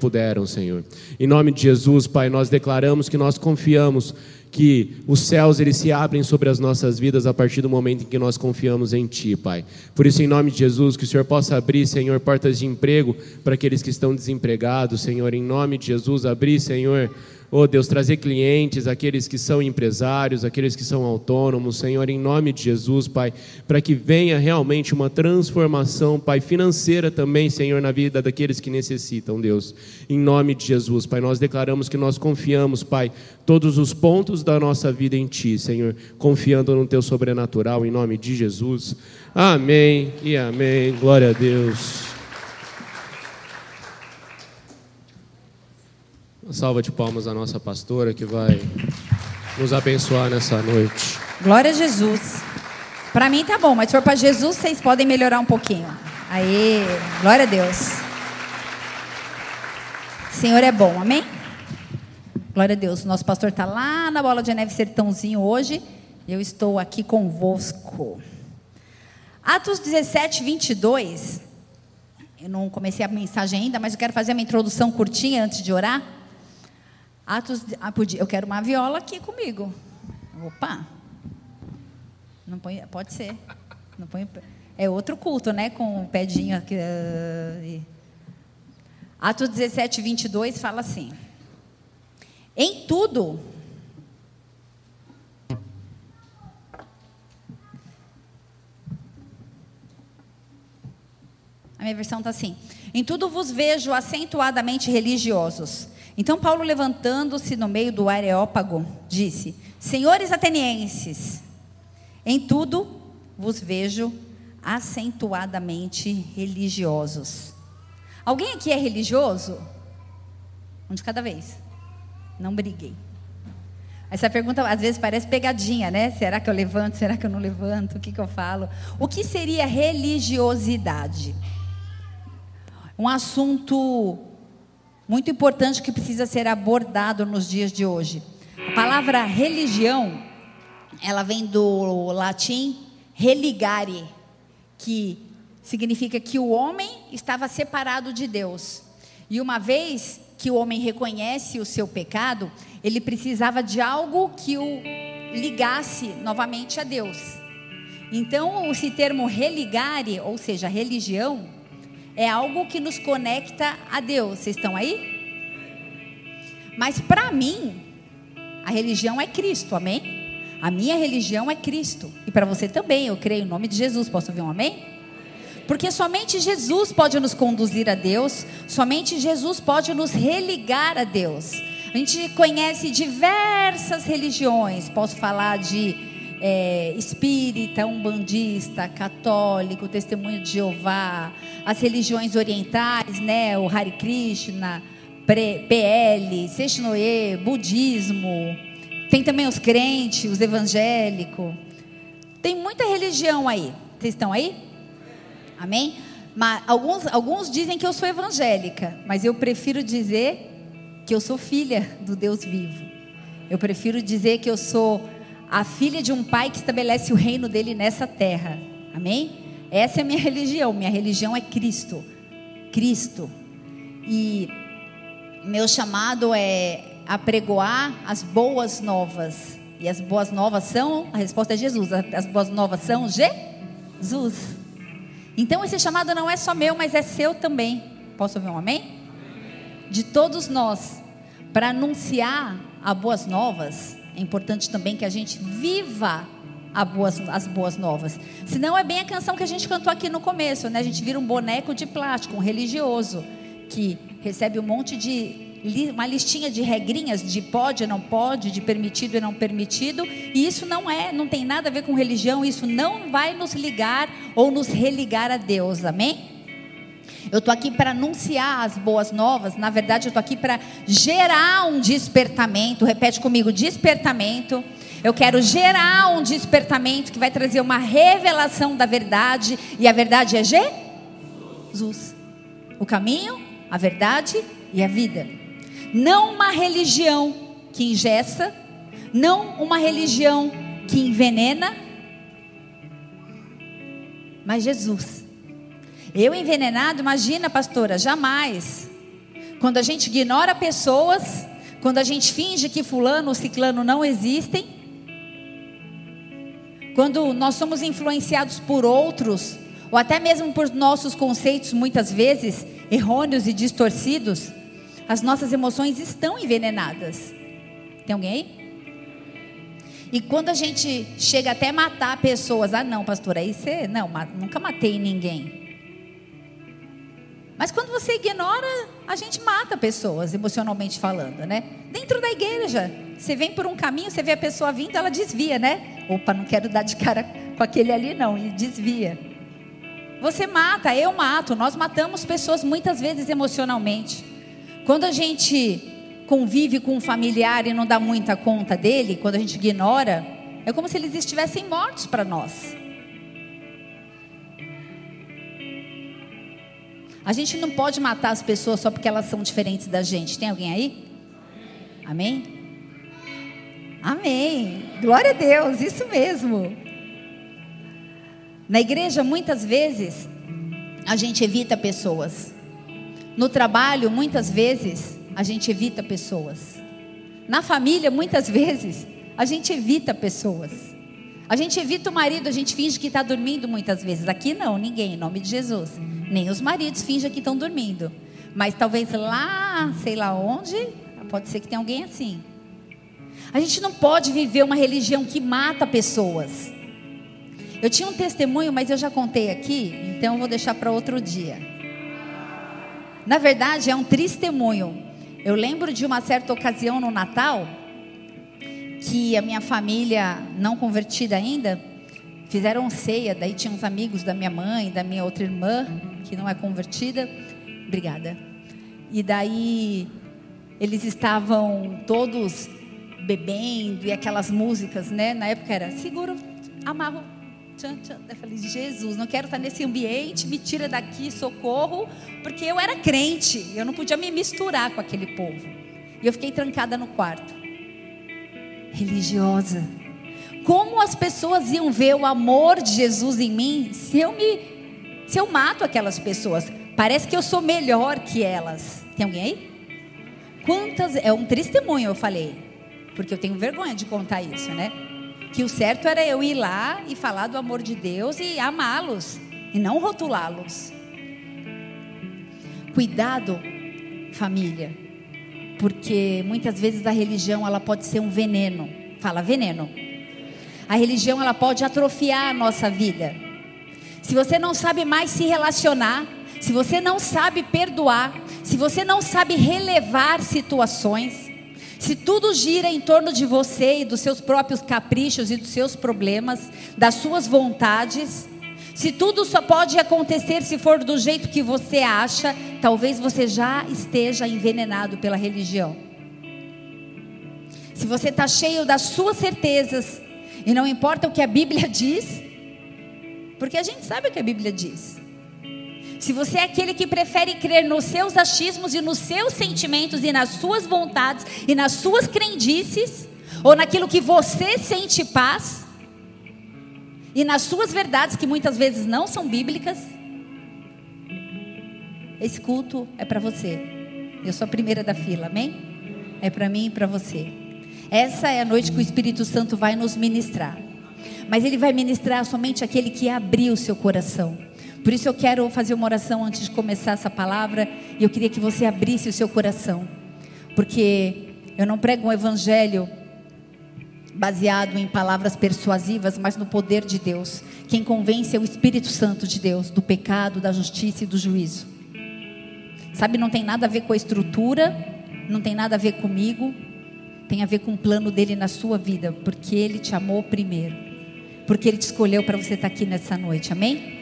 puderam, Senhor. Em nome de Jesus, Pai, nós declaramos que nós confiamos que os céus eles se abrem sobre as nossas vidas a partir do momento em que nós confiamos em Ti, Pai. Por isso, em nome de Jesus, que o Senhor possa abrir, Senhor, portas de emprego para aqueles que estão desempregados, Senhor. Em nome de Jesus, abrir, Senhor Oh Deus, trazer clientes, aqueles que são empresários, aqueles que são autônomos, Senhor, em nome de Jesus, Pai, para que venha realmente uma transformação, Pai, financeira também, Senhor, na vida daqueles que necessitam, Deus. Em nome de Jesus, Pai, nós declaramos que nós confiamos, Pai, todos os pontos da nossa vida em Ti, Senhor, confiando no Teu sobrenatural, em nome de Jesus. Amém e amém. Glória a Deus. Uma salva de palmas à nossa pastora que vai nos abençoar nessa noite. Glória a Jesus. Para mim tá bom, mas se for para Jesus, vocês podem melhorar um pouquinho. Aí, glória a Deus. Senhor é bom, amém? Glória a Deus. Nosso pastor está lá na Bola de Neve Sertãozinho hoje. Eu estou aqui convosco. Atos 17, 22. Eu não comecei a mensagem ainda, mas eu quero fazer uma introdução curtinha antes de orar. Atos, ah, podia, eu quero uma viola aqui comigo. Opa. Não põe, pode ser. Não põe, é outro culto, né? Com o pedinho aqui. Uh, Atos 17, 22 fala assim: Em tudo. A minha versão está assim: Em tudo vos vejo acentuadamente religiosos então Paulo, levantando-se no meio do Areópago, disse: Senhores atenienses, em tudo vos vejo acentuadamente religiosos. Alguém aqui é religioso? Um de cada vez. Não briguem. Essa pergunta às vezes parece pegadinha, né? Será que eu levanto? Será que eu não levanto? O que, que eu falo? O que seria religiosidade? Um assunto muito importante que precisa ser abordado nos dias de hoje. A palavra religião, ela vem do latim religare, que significa que o homem estava separado de Deus. E uma vez que o homem reconhece o seu pecado, ele precisava de algo que o ligasse novamente a Deus. Então, esse termo religare, ou seja, religião, é algo que nos conecta a Deus. Vocês estão aí? Mas para mim, a religião é Cristo, amém? A minha religião é Cristo. E para você também, eu creio em nome de Jesus. Posso ouvir um amém? Porque somente Jesus pode nos conduzir a Deus, somente Jesus pode nos religar a Deus. A gente conhece diversas religiões, posso falar de é, espírita, umbandista, católico, testemunho de Jeová, as religiões orientais, né, o Hare Krishna, PL, Seixinoye, budismo, tem também os crentes, os evangélicos, tem muita religião aí, vocês estão aí? Amém? Mas alguns, alguns dizem que eu sou evangélica, mas eu prefiro dizer que eu sou filha do Deus vivo. Eu prefiro dizer que eu sou a filha de um pai que estabelece o reino dele nessa terra. Amém? Essa é a minha religião. Minha religião é Cristo. Cristo. E meu chamado é apregoar as boas novas. E as boas novas são, a resposta é Jesus. As boas novas são Jesus. Então esse chamado não é só meu, mas é seu também. Posso ouvir um amém? De todos nós, para anunciar as boas novas, é importante também que a gente viva boas, as boas novas. Senão é bem a canção que a gente cantou aqui no começo, né? A gente vira um boneco de plástico, um religioso, que recebe um monte de uma listinha de regrinhas de pode e não pode, de permitido e não permitido, e isso não é, não tem nada a ver com religião, isso não vai nos ligar ou nos religar a Deus. Amém? Eu estou aqui para anunciar as boas novas. Na verdade, eu estou aqui para gerar um despertamento. Repete comigo: despertamento. Eu quero gerar um despertamento que vai trazer uma revelação da verdade. E a verdade é Jesus. O caminho, a verdade e a vida. Não uma religião que ingessa, não uma religião que envenena, mas Jesus eu envenenado, imagina, pastora, jamais. quando a gente ignora pessoas, quando a gente finge que fulano ou ciclano não existem, quando nós somos influenciados por outros, ou até mesmo por nossos conceitos, muitas vezes errôneos e distorcidos, as nossas emoções estão envenenadas. Tem alguém aí? E quando a gente chega até matar pessoas, ah não, pastor, aí você, não, nunca matei ninguém. Mas quando você ignora, a gente mata pessoas, emocionalmente falando, né? Dentro da igreja, você vem por um caminho, você vê a pessoa vindo, ela desvia, né? Opa, não quero dar de cara com aquele ali não, e desvia. Você mata, eu mato, nós matamos pessoas muitas vezes emocionalmente. Quando a gente convive com um familiar e não dá muita conta dele, quando a gente ignora, é como se eles estivessem mortos para nós. A gente não pode matar as pessoas só porque elas são diferentes da gente. Tem alguém aí? Amém? Amém. Glória a Deus, isso mesmo. Na igreja, muitas vezes, a gente evita pessoas. No trabalho, muitas vezes, a gente evita pessoas. Na família, muitas vezes, a gente evita pessoas. A gente evita o marido, a gente finge que está dormindo muitas vezes. Aqui não, ninguém, em nome de Jesus. Nem os maridos fingem que estão dormindo. Mas talvez lá, sei lá onde, pode ser que tenha alguém assim. A gente não pode viver uma religião que mata pessoas. Eu tinha um testemunho, mas eu já contei aqui, então eu vou deixar para outro dia. Na verdade, é um testemunho. Eu lembro de uma certa ocasião no Natal que a minha família, não convertida ainda, fizeram ceia. Daí tinha uns amigos da minha mãe, da minha outra irmã, que não é convertida. Obrigada. E daí eles estavam todos bebendo e aquelas músicas, né? Na época era seguro, amarro Tchan, tchan. Eu falei, Jesus, não quero estar nesse ambiente, me tira daqui, socorro, porque eu era crente, eu não podia me misturar com aquele povo. E eu fiquei trancada no quarto. Religiosa. Como as pessoas iam ver o amor de Jesus em mim se eu me se eu mato aquelas pessoas? Parece que eu sou melhor que elas. Tem alguém aí? Quantas é um testemunho eu falei, porque eu tenho vergonha de contar isso, né? que o certo era eu ir lá e falar do amor de Deus e amá-los e não rotulá-los. Cuidado, família, porque muitas vezes a religião ela pode ser um veneno. Fala veneno. A religião ela pode atrofiar a nossa vida. Se você não sabe mais se relacionar, se você não sabe perdoar, se você não sabe relevar situações, se tudo gira em torno de você e dos seus próprios caprichos e dos seus problemas, das suas vontades, se tudo só pode acontecer se for do jeito que você acha, talvez você já esteja envenenado pela religião. Se você está cheio das suas certezas, e não importa o que a Bíblia diz, porque a gente sabe o que a Bíblia diz. Se você é aquele que prefere crer nos seus achismos e nos seus sentimentos e nas suas vontades e nas suas crendices, ou naquilo que você sente paz, e nas suas verdades que muitas vezes não são bíblicas, esse culto é para você. Eu sou a primeira da fila, amém? É para mim e para você. Essa é a noite que o Espírito Santo vai nos ministrar. Mas ele vai ministrar somente aquele que abriu o seu coração. Por isso eu quero fazer uma oração antes de começar essa palavra. E eu queria que você abrisse o seu coração. Porque eu não prego um evangelho baseado em palavras persuasivas, mas no poder de Deus. Quem convence é o Espírito Santo de Deus, do pecado, da justiça e do juízo. Sabe, não tem nada a ver com a estrutura, não tem nada a ver comigo, tem a ver com o plano dele na sua vida, porque ele te amou primeiro, porque ele te escolheu para você estar aqui nessa noite, amém?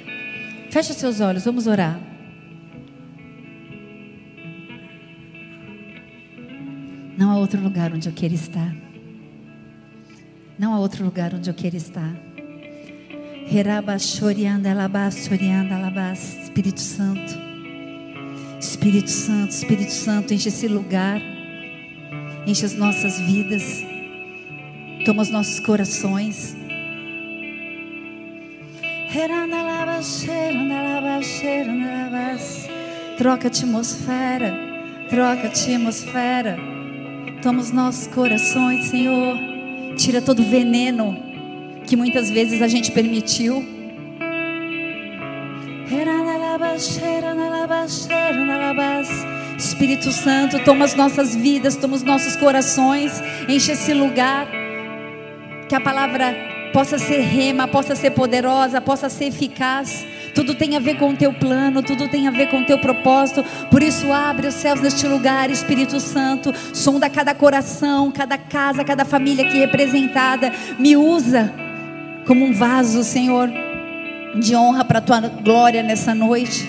Feche seus olhos, vamos orar. Não há outro lugar onde eu quero estar. Não há outro lugar onde eu quero estar. Espírito Santo. Espírito Santo, Espírito Santo, enche esse lugar. Enche as nossas vidas. Toma os nossos corações. Troca a atmosfera. Troca a atmosfera. Toma os nossos corações, Senhor. Tira todo o veneno que muitas vezes a gente permitiu. Espírito Santo, toma as nossas vidas, toma os nossos corações, enche esse lugar. Que a palavra possa ser rema, possa ser poderosa, possa ser eficaz. Tudo tem a ver com o teu plano, tudo tem a ver com o teu propósito. Por isso, abre os céus neste lugar, Espírito Santo. Sonda cada coração, cada casa, cada família aqui representada. Me usa como um vaso, Senhor, de honra para a tua glória nessa noite.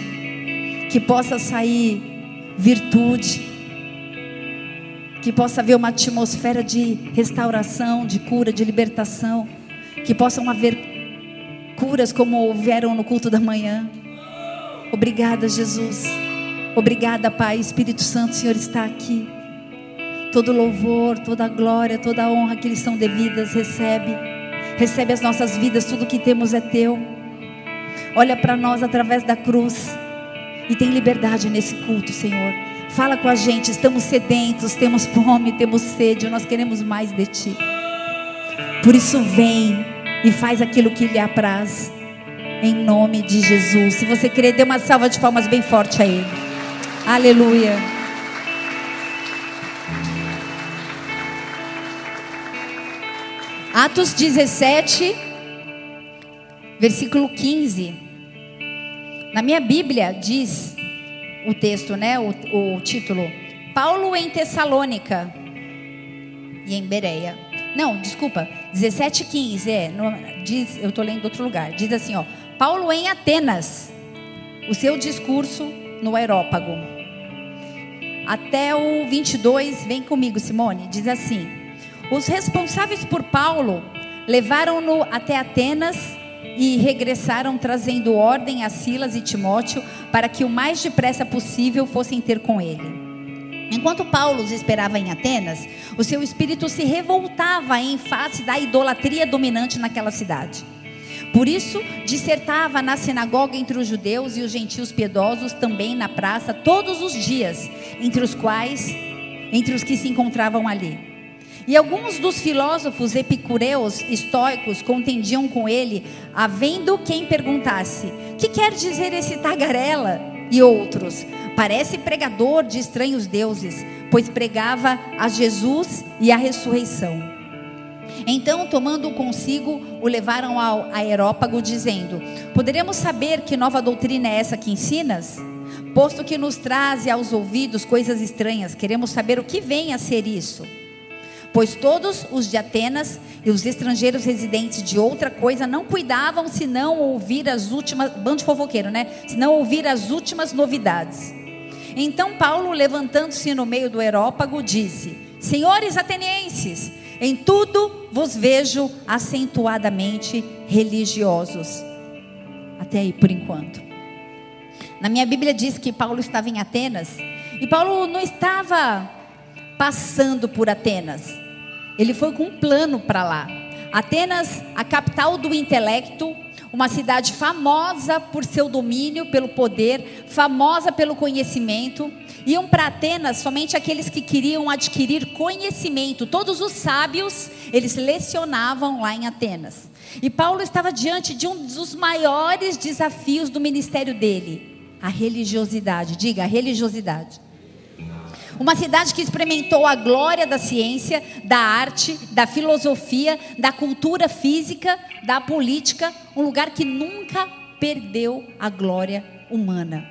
Que possa sair virtude, que possa haver uma atmosfera de restauração, de cura, de libertação, que possam haver curas como houveram no culto da manhã. Obrigada, Jesus. Obrigada, Pai. Espírito Santo, o Senhor está aqui. Todo louvor, toda glória, toda honra que lhes são devidas, recebe. Recebe as nossas vidas, tudo que temos é teu. Olha para nós através da cruz e tem liberdade nesse culto, Senhor. Fala com a gente, estamos sedentos, temos fome, temos sede, nós queremos mais de ti. Por isso, vem e faz aquilo que lhe apraz. Em nome de Jesus. Se você querer, dê uma salva de palmas bem forte a Ele. Aleluia. Atos 17, versículo 15. Na minha Bíblia diz o texto, né? O, o título: Paulo em Tessalônica e em Bereia. Não, desculpa. 17, 15. É, no, diz, eu estou lendo outro lugar. Diz assim, ó. Paulo em Atenas. O seu discurso no aerópago. Até o 22, vem comigo, Simone. Diz assim: Os responsáveis por Paulo levaram-no até Atenas e regressaram trazendo ordem a Silas e Timóteo para que o mais depressa possível fossem ter com ele. Enquanto Paulo os esperava em Atenas, o seu espírito se revoltava em face da idolatria dominante naquela cidade. Por isso, dissertava na sinagoga entre os judeus e os gentios piedosos, também na praça, todos os dias, entre os quais, entre os que se encontravam ali. E alguns dos filósofos epicureus estoicos contendiam com ele, havendo quem perguntasse: Que quer dizer esse tagarela? E outros: Parece pregador de estranhos deuses, pois pregava a Jesus e a ressurreição. Então, tomando consigo, o levaram ao aerópago, dizendo: Poderemos saber que nova doutrina é essa que ensinas? Posto que nos traz aos ouvidos coisas estranhas, queremos saber o que vem a ser isso. Pois todos os de Atenas e os estrangeiros residentes de outra coisa não cuidavam senão ouvir as últimas, bando de fofoqueiro, né? Senão ouvir as últimas novidades. Então Paulo, levantando-se no meio do aerópago, disse: Senhores atenienses, em tudo vos vejo acentuadamente religiosos. Até aí por enquanto. Na minha Bíblia diz que Paulo estava em Atenas e Paulo não estava passando por Atenas. Ele foi com um plano para lá. Atenas, a capital do intelecto, uma cidade famosa por seu domínio, pelo poder, famosa pelo conhecimento. Iam para Atenas somente aqueles que queriam adquirir conhecimento. Todos os sábios, eles lecionavam lá em Atenas. E Paulo estava diante de um dos maiores desafios do ministério dele: a religiosidade. Diga, a religiosidade. Uma cidade que experimentou a glória da ciência, da arte, da filosofia, da cultura física, da política, um lugar que nunca perdeu a glória humana.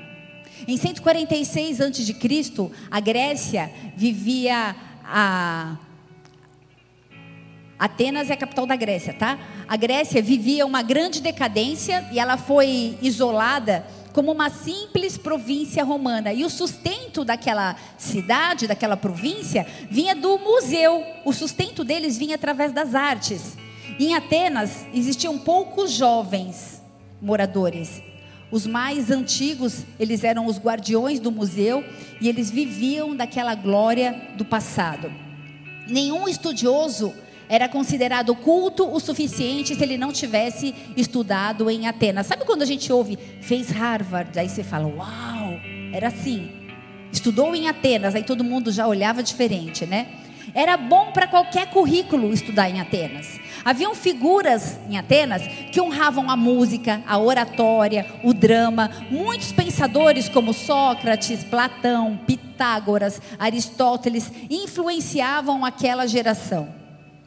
Em 146 a.C., a Grécia vivia a Atenas é a capital da Grécia, tá? A Grécia vivia uma grande decadência e ela foi isolada como uma simples província romana. E o sustento daquela cidade, daquela província, vinha do museu. O sustento deles vinha através das artes. Em Atenas existiam poucos jovens moradores. Os mais antigos, eles eram os guardiões do museu e eles viviam daquela glória do passado. Nenhum estudioso era considerado culto o suficiente se ele não tivesse estudado em Atenas. Sabe quando a gente ouve, fez Harvard? Aí você fala, uau, era assim. Estudou em Atenas, aí todo mundo já olhava diferente, né? Era bom para qualquer currículo estudar em Atenas. Haviam figuras em Atenas que honravam a música, a oratória, o drama. Muitos pensadores como Sócrates, Platão, Pitágoras, Aristóteles influenciavam aquela geração.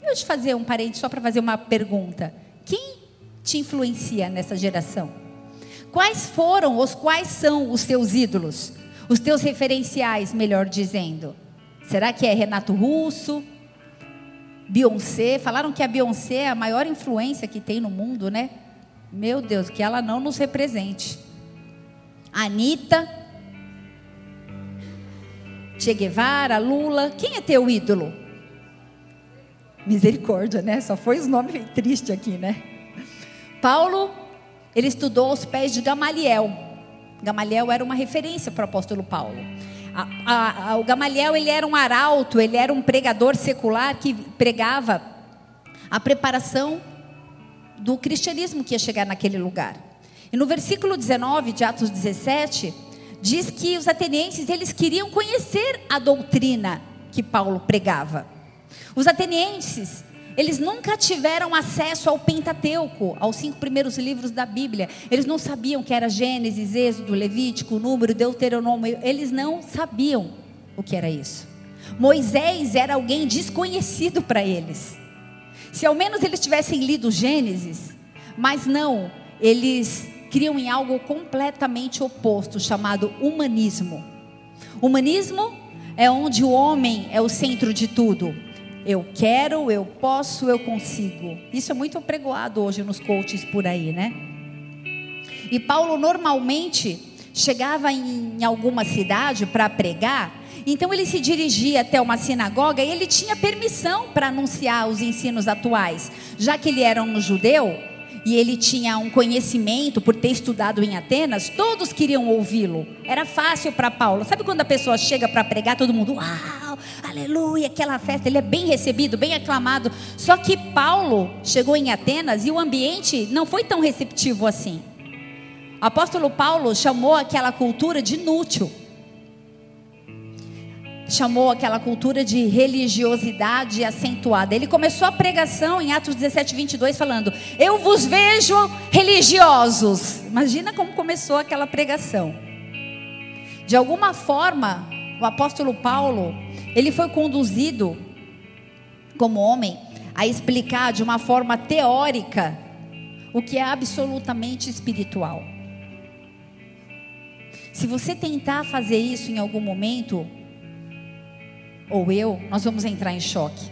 Eu te fazer um parente só para fazer uma pergunta. Quem te influencia nessa geração? Quais foram ou quais são os teus ídolos? Os teus referenciais, melhor dizendo? Será que é Renato Russo? Beyoncé? Falaram que a Beyoncé é a maior influência que tem no mundo, né? Meu Deus, que ela não nos represente. Anitta? Che Guevara, Lula. Quem é teu ídolo? Misericórdia, né? Só foi os nomes tristes aqui, né? Paulo, ele estudou aos pés de Gamaliel. Gamaliel era uma referência para o apóstolo Paulo. A, a, a, o Gamaliel ele era um arauto, ele era um pregador secular que pregava a preparação do cristianismo que ia chegar naquele lugar. E no versículo 19 de Atos 17, diz que os atenienses eles queriam conhecer a doutrina que Paulo pregava. Os atenienses, eles nunca tiveram acesso ao Pentateuco, aos cinco primeiros livros da Bíblia. Eles não sabiam que era Gênesis, Êxodo, Levítico, Número, Deuteronômio. Eles não sabiam o que era isso. Moisés era alguém desconhecido para eles. Se ao menos eles tivessem lido Gênesis, mas não, eles criam em algo completamente oposto, chamado humanismo. Humanismo é onde o homem é o centro de tudo. Eu quero, eu posso, eu consigo. Isso é muito apregoado hoje nos coaches por aí, né? E Paulo normalmente chegava em alguma cidade para pregar, então ele se dirigia até uma sinagoga e ele tinha permissão para anunciar os ensinos atuais, já que ele era um judeu e ele tinha um conhecimento por ter estudado em Atenas, todos queriam ouvi-lo. Era fácil para Paulo. Sabe quando a pessoa chega para pregar, todo mundo, uau, aleluia, aquela festa, ele é bem recebido, bem aclamado. Só que Paulo chegou em Atenas e o ambiente não foi tão receptivo assim. O apóstolo Paulo chamou aquela cultura de inútil chamou aquela cultura de religiosidade acentuada. Ele começou a pregação em Atos 17, 22, falando: Eu vos vejo religiosos. Imagina como começou aquela pregação. De alguma forma, o apóstolo Paulo, ele foi conduzido, como homem, a explicar de uma forma teórica o que é absolutamente espiritual. Se você tentar fazer isso em algum momento, ou eu, nós vamos entrar em choque.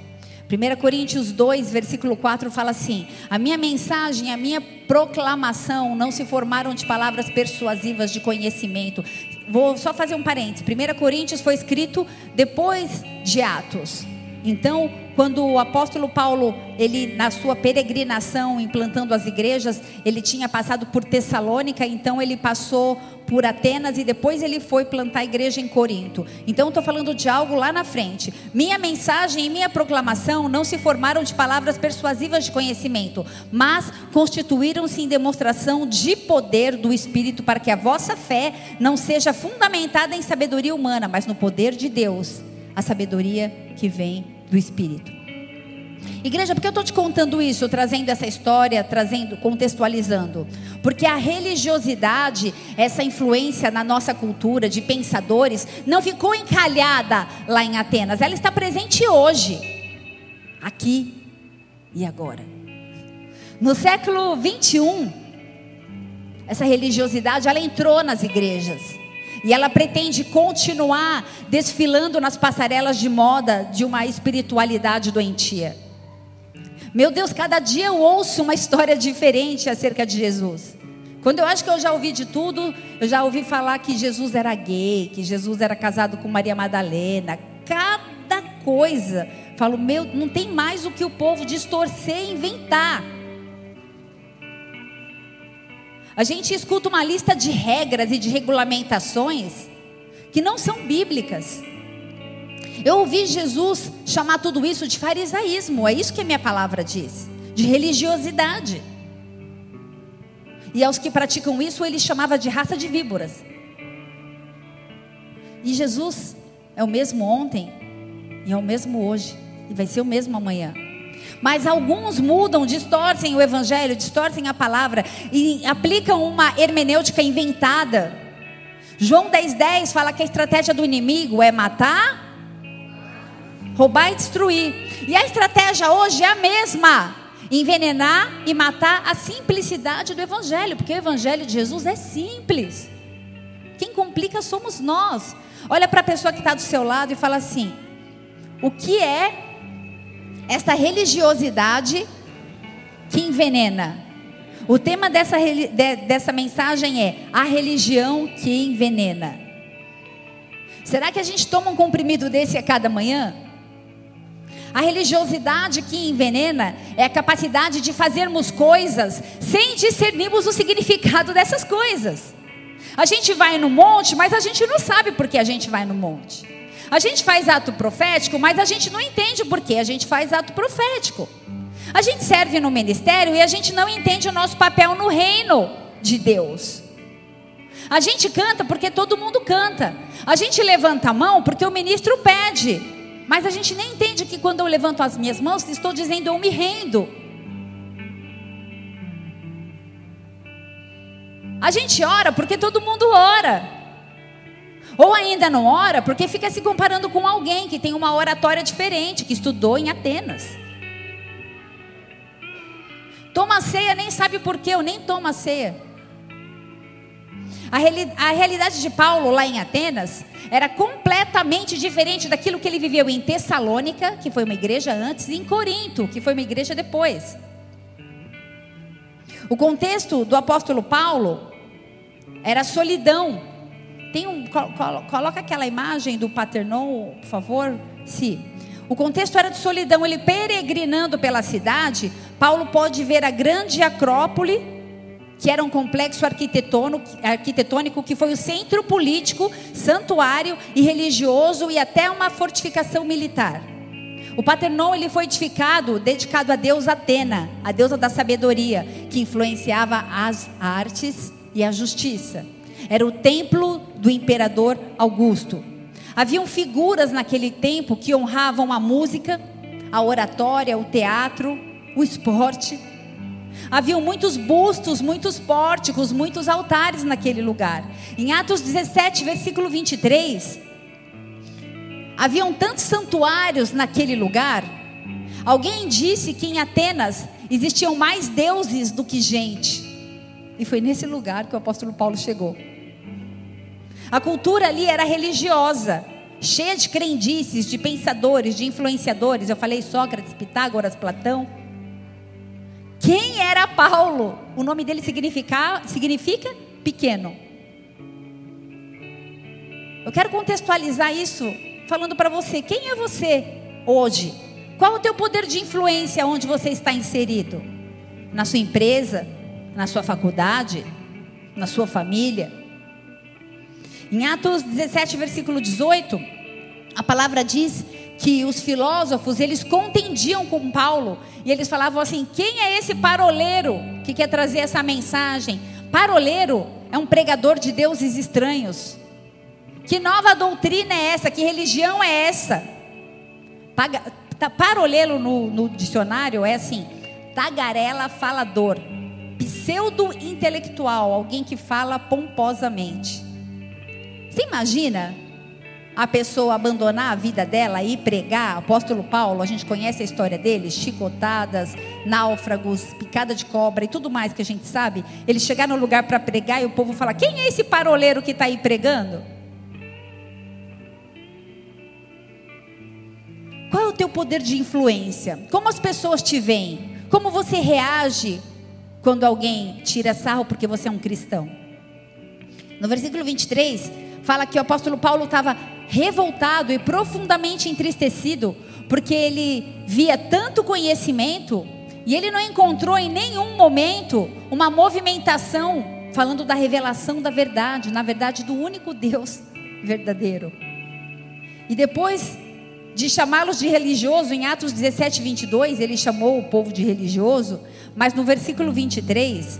1 Coríntios 2, versículo 4 fala assim: A minha mensagem, a minha proclamação não se formaram de palavras persuasivas de conhecimento. Vou só fazer um parênteses. 1 Coríntios foi escrito depois de Atos. Então, quando o apóstolo Paulo, ele na sua peregrinação implantando as igrejas, ele tinha passado por Tessalônica, então ele passou por Atenas e depois ele foi plantar a igreja em Corinto. Então estou falando de algo lá na frente. Minha mensagem e minha proclamação não se formaram de palavras persuasivas de conhecimento, mas constituíram-se em demonstração de poder do Espírito para que a vossa fé não seja fundamentada em sabedoria humana, mas no poder de Deus a sabedoria que vem do Espírito. Igreja, por que eu estou te contando isso, trazendo essa história, trazendo, contextualizando? Porque a religiosidade, essa influência na nossa cultura de pensadores, não ficou encalhada lá em Atenas, ela está presente hoje, aqui e agora. No século 21, essa religiosidade ela entrou nas igrejas. E ela pretende continuar desfilando nas passarelas de moda de uma espiritualidade doentia. Meu Deus, cada dia eu ouço uma história diferente acerca de Jesus. Quando eu acho que eu já ouvi de tudo, eu já ouvi falar que Jesus era gay, que Jesus era casado com Maria Madalena. Cada coisa. Falo, meu, não tem mais o que o povo distorcer e inventar. A gente escuta uma lista de regras e de regulamentações que não são bíblicas. Eu ouvi Jesus chamar tudo isso de farisaísmo, é isso que a minha palavra diz, de religiosidade. E aos que praticam isso, ele chamava de raça de víboras. E Jesus é o mesmo ontem e é o mesmo hoje e vai ser o mesmo amanhã. Mas alguns mudam, distorcem o evangelho, distorcem a palavra e aplicam uma hermenêutica inventada. João 10,10 10 fala que a estratégia do inimigo é matar, roubar e destruir. E a estratégia hoje é a mesma: envenenar e matar a simplicidade do evangelho, porque o evangelho de Jesus é simples. Quem complica somos nós. Olha para a pessoa que está do seu lado e fala assim: o que é esta religiosidade que envenena. O tema dessa, dessa mensagem é a religião que envenena. Será que a gente toma um comprimido desse a cada manhã? A religiosidade que envenena é a capacidade de fazermos coisas sem discernirmos o significado dessas coisas. A gente vai no monte, mas a gente não sabe por que a gente vai no monte. A gente faz ato profético, mas a gente não entende por que a gente faz ato profético. A gente serve no ministério e a gente não entende o nosso papel no reino de Deus. A gente canta porque todo mundo canta. A gente levanta a mão porque o ministro pede. Mas a gente nem entende que quando eu levanto as minhas mãos, estou dizendo eu me rendo. A gente ora porque todo mundo ora. Ou ainda não ora porque fica se comparando com alguém que tem uma oratória diferente, que estudou em Atenas. Toma ceia, nem sabe por quê, eu nem toma ceia. A, reali a realidade de Paulo lá em Atenas era completamente diferente daquilo que ele viveu em Tessalônica, que foi uma igreja antes, e em Corinto, que foi uma igreja depois. O contexto do apóstolo Paulo era solidão, tem um, coloca aquela imagem do Paternon, por favor. Se o contexto era de solidão, ele peregrinando pela cidade, Paulo pode ver a grande Acrópole, que era um complexo arquitetônico que foi o centro político, santuário e religioso e até uma fortificação militar. O Paternon ele foi edificado, dedicado a Deus Atena, a deusa da sabedoria, que influenciava as artes e a justiça. Era o templo do imperador Augusto. Haviam figuras naquele tempo que honravam a música, a oratória, o teatro, o esporte. Haviam muitos bustos, muitos pórticos, muitos altares naquele lugar. Em Atos 17, versículo 23, haviam tantos santuários naquele lugar. Alguém disse que em Atenas existiam mais deuses do que gente. E foi nesse lugar que o apóstolo Paulo chegou. A cultura ali era religiosa, cheia de crendices, de pensadores, de influenciadores. Eu falei Sócrates, Pitágoras, Platão. Quem era Paulo? O nome dele significa, significa pequeno. Eu quero contextualizar isso falando para você: quem é você hoje? Qual o teu poder de influência onde você está inserido? Na sua empresa? Na sua faculdade? Na sua família? Em Atos 17, versículo 18, a palavra diz que os filósofos, eles contendiam com Paulo, e eles falavam assim: "Quem é esse paroleiro que quer trazer essa mensagem?" Paroleiro é um pregador de deuses estranhos. Que nova doutrina é essa? Que religião é essa? Paga, no, no dicionário é assim: tagarela falador, pseudo-intelectual, alguém que fala pomposamente. Você imagina a pessoa abandonar a vida dela e pregar? Apóstolo Paulo, a gente conhece a história dele, chicotadas, náufragos, picada de cobra e tudo mais que a gente sabe. Ele chegar no lugar para pregar e o povo falar: quem é esse paroleiro que está aí pregando? Qual é o teu poder de influência? Como as pessoas te veem? Como você reage quando alguém tira sarro porque você é um cristão? No versículo 23, fala que o apóstolo Paulo estava revoltado e profundamente entristecido, porque ele via tanto conhecimento e ele não encontrou em nenhum momento uma movimentação falando da revelação da verdade, na verdade do único Deus verdadeiro. E depois de chamá-los de religioso, em Atos 17, 22, ele chamou o povo de religioso, mas no versículo 23,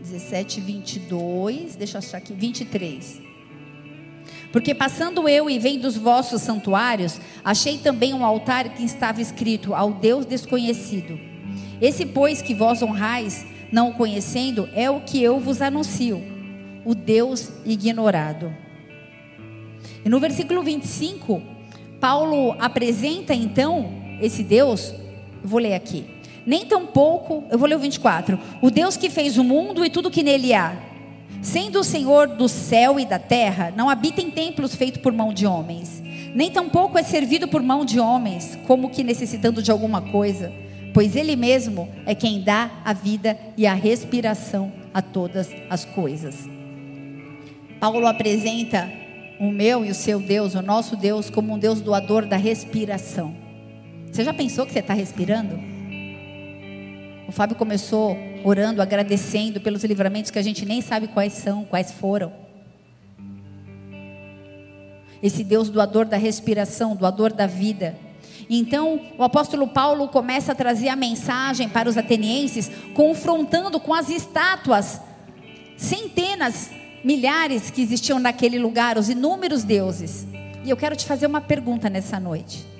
17, 22. Deixa eu achar aqui. 23. Porque passando eu e vendo os vossos santuários, achei também um altar que estava escrito ao Deus desconhecido. Esse, pois, que vós honrais, não o conhecendo, é o que eu vos anuncio, o Deus ignorado. E no versículo 25, Paulo apresenta então esse Deus, eu vou ler aqui. Nem tão pouco, eu vou ler o 24. O Deus que fez o mundo e tudo que nele há, sendo o Senhor do céu e da terra, não habita em templos feitos por mão de homens, nem tampouco é servido por mão de homens, como que necessitando de alguma coisa, pois ele mesmo é quem dá a vida e a respiração a todas as coisas. Paulo apresenta o meu e o seu Deus, o nosso Deus, como um Deus doador da respiração. Você já pensou que você está respirando? O Fábio começou orando, agradecendo pelos livramentos que a gente nem sabe quais são, quais foram. Esse Deus doador da respiração, doador da vida. Então, o apóstolo Paulo começa a trazer a mensagem para os atenienses, confrontando com as estátuas, centenas milhares que existiam naquele lugar, os inúmeros deuses. E eu quero te fazer uma pergunta nessa noite.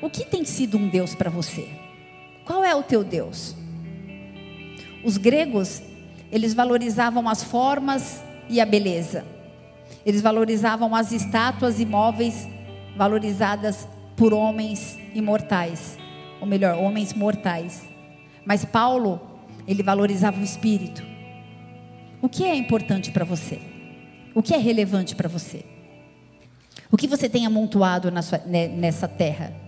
O que tem sido um Deus para você? Qual é o teu Deus? Os gregos, eles valorizavam as formas e a beleza. Eles valorizavam as estátuas imóveis valorizadas por homens imortais, ou melhor, homens mortais. Mas Paulo, ele valorizava o espírito. O que é importante para você? O que é relevante para você? O que você tem amontoado sua, nessa terra?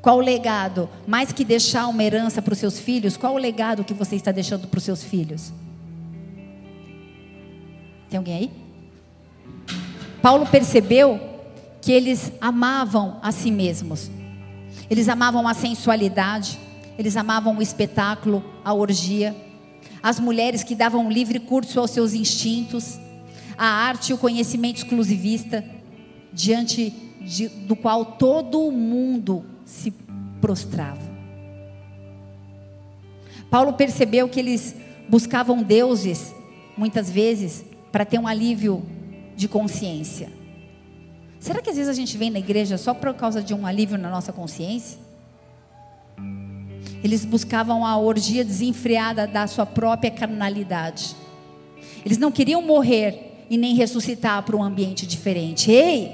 Qual o legado? Mais que deixar uma herança para os seus filhos, qual o legado que você está deixando para os seus filhos? Tem alguém aí? Paulo percebeu que eles amavam a si mesmos. Eles amavam a sensualidade, eles amavam o espetáculo, a orgia as mulheres que davam livre curso aos seus instintos, a arte e o conhecimento exclusivista, diante de, do qual todo mundo se prostrava. Paulo percebeu que eles buscavam deuses, muitas vezes, para ter um alívio de consciência. Será que às vezes a gente vem na igreja só por causa de um alívio na nossa consciência? Eles buscavam a orgia desenfreada da sua própria carnalidade. Eles não queriam morrer e nem ressuscitar para um ambiente diferente. Ei,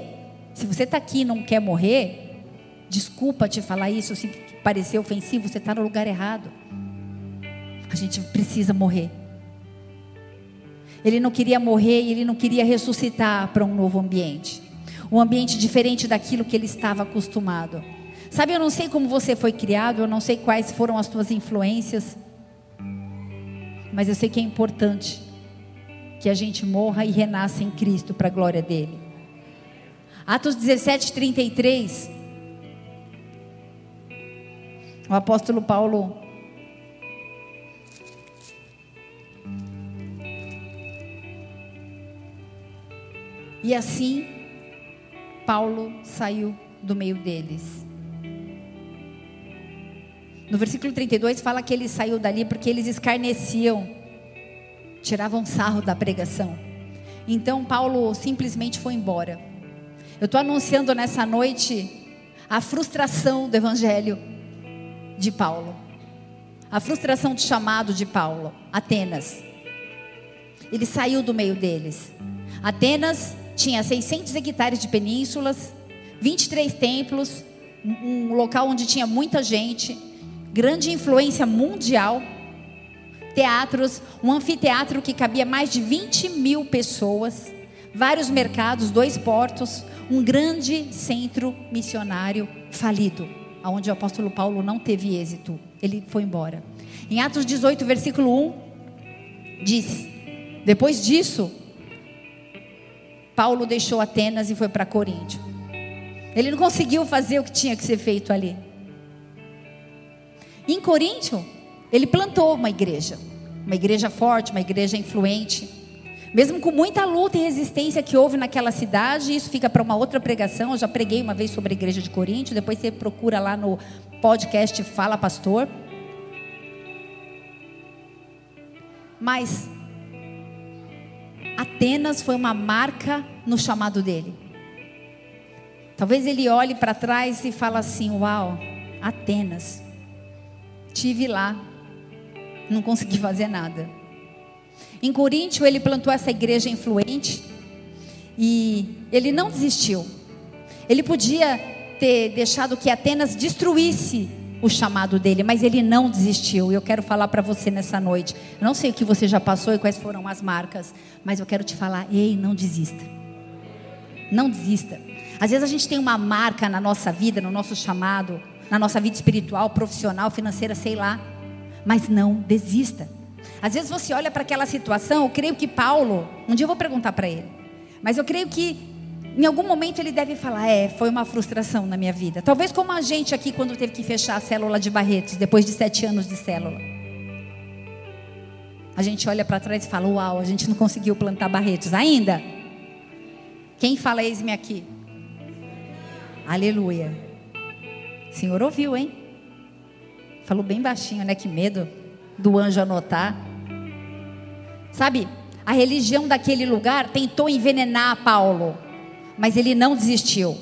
se você está aqui e não quer morrer, desculpa te falar isso, se parecer ofensivo, você está no lugar errado. A gente precisa morrer. Ele não queria morrer e ele não queria ressuscitar para um novo ambiente. Um ambiente diferente daquilo que ele estava acostumado. Sabe, eu não sei como você foi criado, eu não sei quais foram as tuas influências, mas eu sei que é importante que a gente morra e renasça em Cristo para a glória dele. Atos 17, 33. O apóstolo Paulo. E assim, Paulo saiu do meio deles. No versículo 32 fala que ele saiu dali porque eles escarneciam, tiravam sarro da pregação. Então Paulo simplesmente foi embora. Eu estou anunciando nessa noite a frustração do evangelho de Paulo, a frustração de chamado de Paulo, Atenas. Ele saiu do meio deles. Atenas tinha 600 hectares de penínsulas, 23 templos, um local onde tinha muita gente grande influência mundial, teatros, um anfiteatro que cabia mais de 20 mil pessoas, vários mercados, dois portos, um grande centro missionário falido, onde o apóstolo Paulo não teve êxito, ele foi embora. Em Atos 18, versículo 1, diz: depois disso, Paulo deixou Atenas e foi para Corinto. Ele não conseguiu fazer o que tinha que ser feito ali. Em Coríntio, ele plantou uma igreja, uma igreja forte, uma igreja influente. Mesmo com muita luta e resistência que houve naquela cidade, isso fica para uma outra pregação. Eu já preguei uma vez sobre a igreja de Coríntio, depois você procura lá no podcast Fala Pastor. mas Atenas foi uma marca no chamado dele. Talvez ele olhe para trás e fale assim: Uau, Atenas, tive lá, não consegui fazer nada. Em Coríntio, ele plantou essa igreja influente e ele não desistiu. Ele podia ter deixado que Atenas destruísse o chamado dele, mas ele não desistiu. E eu quero falar para você nessa noite. Eu não sei o que você já passou e quais foram as marcas, mas eu quero te falar: ei, não desista. Não desista. Às vezes a gente tem uma marca na nossa vida, no nosso chamado, na nossa vida espiritual, profissional, financeira, sei lá, mas não desista. Às vezes você olha para aquela situação, eu creio que Paulo, um dia eu vou perguntar para ele, mas eu creio que em algum momento ele deve falar: é, foi uma frustração na minha vida. Talvez como a gente aqui quando teve que fechar a célula de Barretos, depois de sete anos de célula. A gente olha para trás e fala: uau, a gente não conseguiu plantar Barretos ainda. Quem fala eis-me aqui? Aleluia. O Senhor ouviu, hein? Falou bem baixinho, né? Que medo do anjo anotar. Sabe, a religião daquele lugar tentou envenenar Paulo mas ele não desistiu.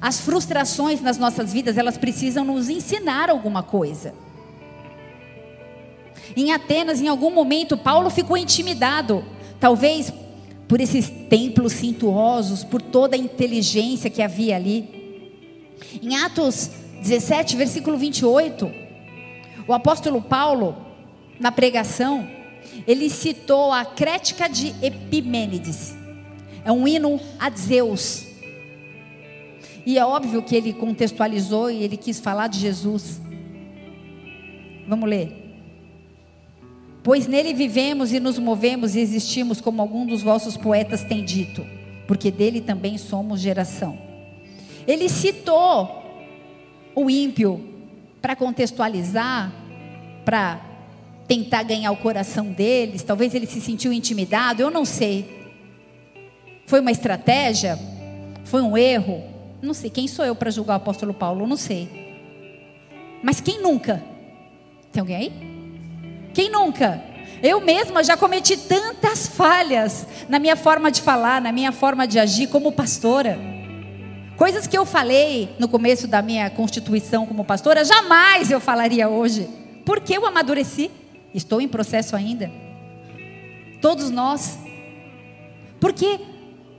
As frustrações nas nossas vidas, elas precisam nos ensinar alguma coisa. Em Atenas, em algum momento, Paulo ficou intimidado, talvez por esses templos cintuosos, por toda a inteligência que havia ali. Em Atos 17, versículo 28, o apóstolo Paulo, na pregação, ele citou a crética de Epimênides. É um hino a Zeus. E é óbvio que ele contextualizou e ele quis falar de Jesus. Vamos ler. Pois nele vivemos e nos movemos e existimos, como algum dos vossos poetas tem dito, porque dele também somos geração. Ele citou o ímpio para contextualizar, para tentar ganhar o coração deles. Talvez ele se sentiu intimidado, eu não sei. Foi uma estratégia? Foi um erro? Não sei. Quem sou eu para julgar o apóstolo Paulo? Não sei. Mas quem nunca? Tem alguém aí? Quem nunca? Eu mesma já cometi tantas falhas na minha forma de falar, na minha forma de agir como pastora. Coisas que eu falei no começo da minha constituição como pastora, jamais eu falaria hoje. Porque eu amadureci. Estou em processo ainda. Todos nós. Porque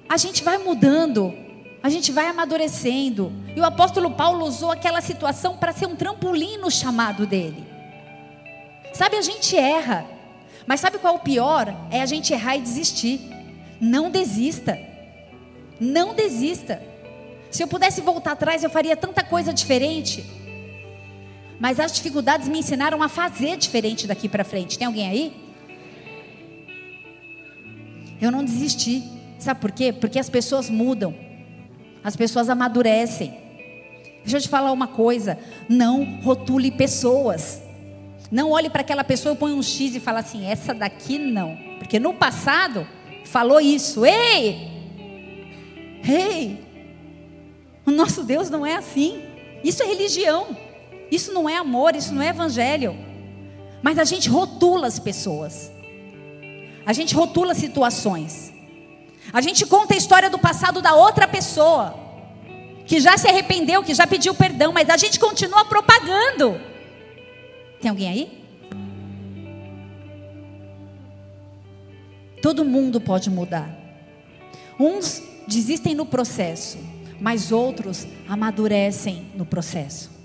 a gente vai mudando, a gente vai amadurecendo. E o apóstolo Paulo usou aquela situação para ser um trampolim no chamado dele. Sabe, a gente erra, mas sabe qual é o pior? É a gente errar e desistir. Não desista. Não desista. Se eu pudesse voltar atrás, eu faria tanta coisa diferente. Mas as dificuldades me ensinaram a fazer diferente daqui para frente. Tem alguém aí? Eu não desisti. Sabe por quê? Porque as pessoas mudam, as pessoas amadurecem. Deixa eu te falar uma coisa: não rotule pessoas. Não olhe para aquela pessoa e põe um X e fala assim: essa daqui não. Porque no passado falou isso. Ei! Ei! O nosso Deus não é assim. Isso é religião. Isso não é amor, isso não é evangelho. Mas a gente rotula as pessoas. A gente rotula situações. A gente conta a história do passado da outra pessoa, que já se arrependeu, que já pediu perdão, mas a gente continua propagando. Tem alguém aí? Todo mundo pode mudar. Uns desistem no processo, mas outros amadurecem no processo.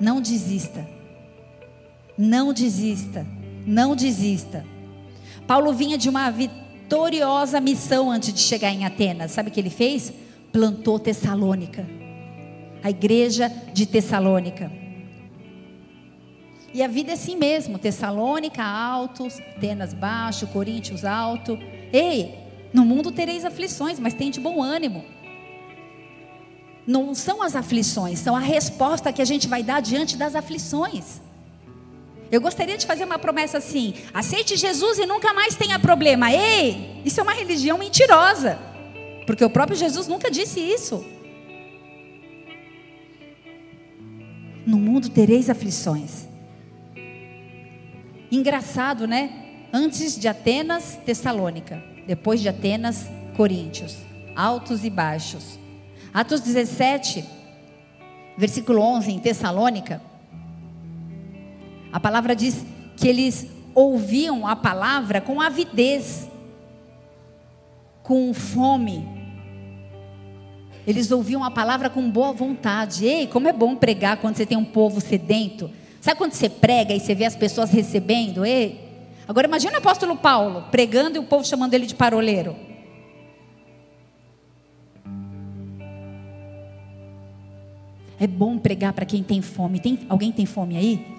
Não desista. Não desista. Não desista. Paulo vinha de uma vitoriosa missão antes de chegar em Atenas. Sabe o que ele fez? Plantou Tessalônica. A igreja de Tessalônica. E a vida é assim mesmo: Tessalônica alto, Atenas baixo, Coríntios alto. Ei, no mundo tereis aflições, mas tem de bom ânimo. Não são as aflições, são a resposta que a gente vai dar diante das aflições. Eu gostaria de fazer uma promessa assim: aceite Jesus e nunca mais tenha problema. Ei, isso é uma religião mentirosa, porque o próprio Jesus nunca disse isso. No mundo tereis aflições. Engraçado, né? Antes de Atenas, Tessalônica. Depois de Atenas, Coríntios. Altos e baixos. Atos 17, versículo 11, em Tessalônica. A palavra diz que eles ouviam a palavra com avidez, com fome. Eles ouviam a palavra com boa vontade. Ei, como é bom pregar quando você tem um povo sedento. Sabe quando você prega e você vê as pessoas recebendo? Ei, agora imagine o apóstolo Paulo pregando e o povo chamando ele de paroleiro. É bom pregar para quem tem fome. Tem, alguém tem fome aí?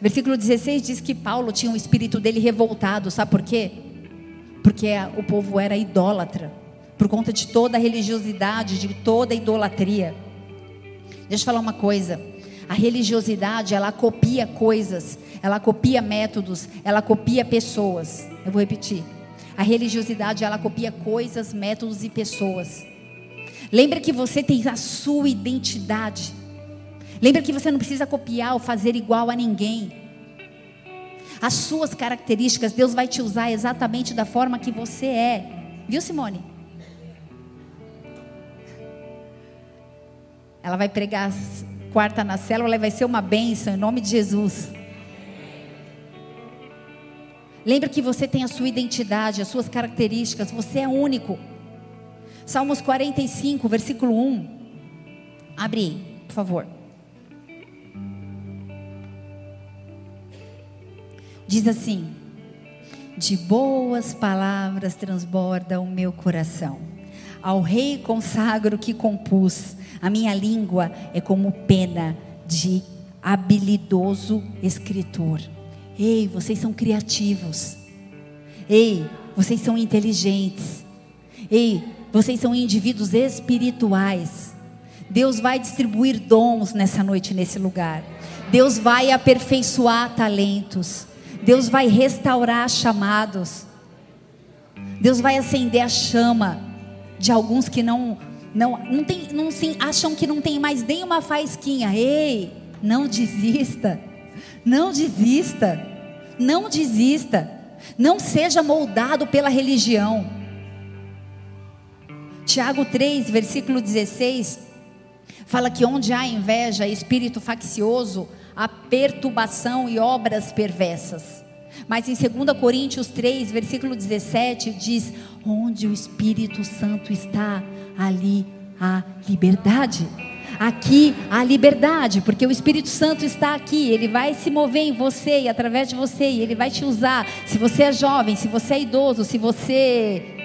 Versículo 16 diz que Paulo tinha o espírito dele revoltado, sabe por quê? Porque o povo era idólatra, por conta de toda a religiosidade, de toda a idolatria. Deixa eu falar uma coisa. A religiosidade, ela copia coisas, ela copia métodos, ela copia pessoas. Eu vou repetir. A religiosidade, ela copia coisas, métodos e pessoas. Lembre que você tem a sua identidade. Lembre que você não precisa copiar ou fazer igual a ninguém. As suas características, Deus vai te usar exatamente da forma que você é. Viu, Simone? Ela vai pregar quarta na célula, ela vai ser uma bênção em nome de Jesus. Lembre que você tem a sua identidade, as suas características, você é único. Salmos 45, versículo 1. Abre por favor. Diz assim: De boas palavras transborda o meu coração. Ao rei consagro que compus, a minha língua é como pena de habilidoso escritor. Ei, vocês são criativos. Ei, vocês são inteligentes. Ei, vocês são indivíduos espirituais. Deus vai distribuir dons nessa noite, nesse lugar. Deus vai aperfeiçoar talentos. Deus vai restaurar chamados. Deus vai acender a chama de alguns que não não não, tem, não sim, acham que não tem mais nem uma faísquinha. Ei, não desista. Não desista. Não desista. Não seja moldado pela religião. Tiago 3, versículo 16, fala que onde há inveja, espírito faccioso, há perturbação e obras perversas. Mas em 2 Coríntios 3, versículo 17, diz: Onde o Espírito Santo está, ali há liberdade. Aqui há liberdade, porque o Espírito Santo está aqui, ele vai se mover em você e através de você, e ele vai te usar. Se você é jovem, se você é idoso, se você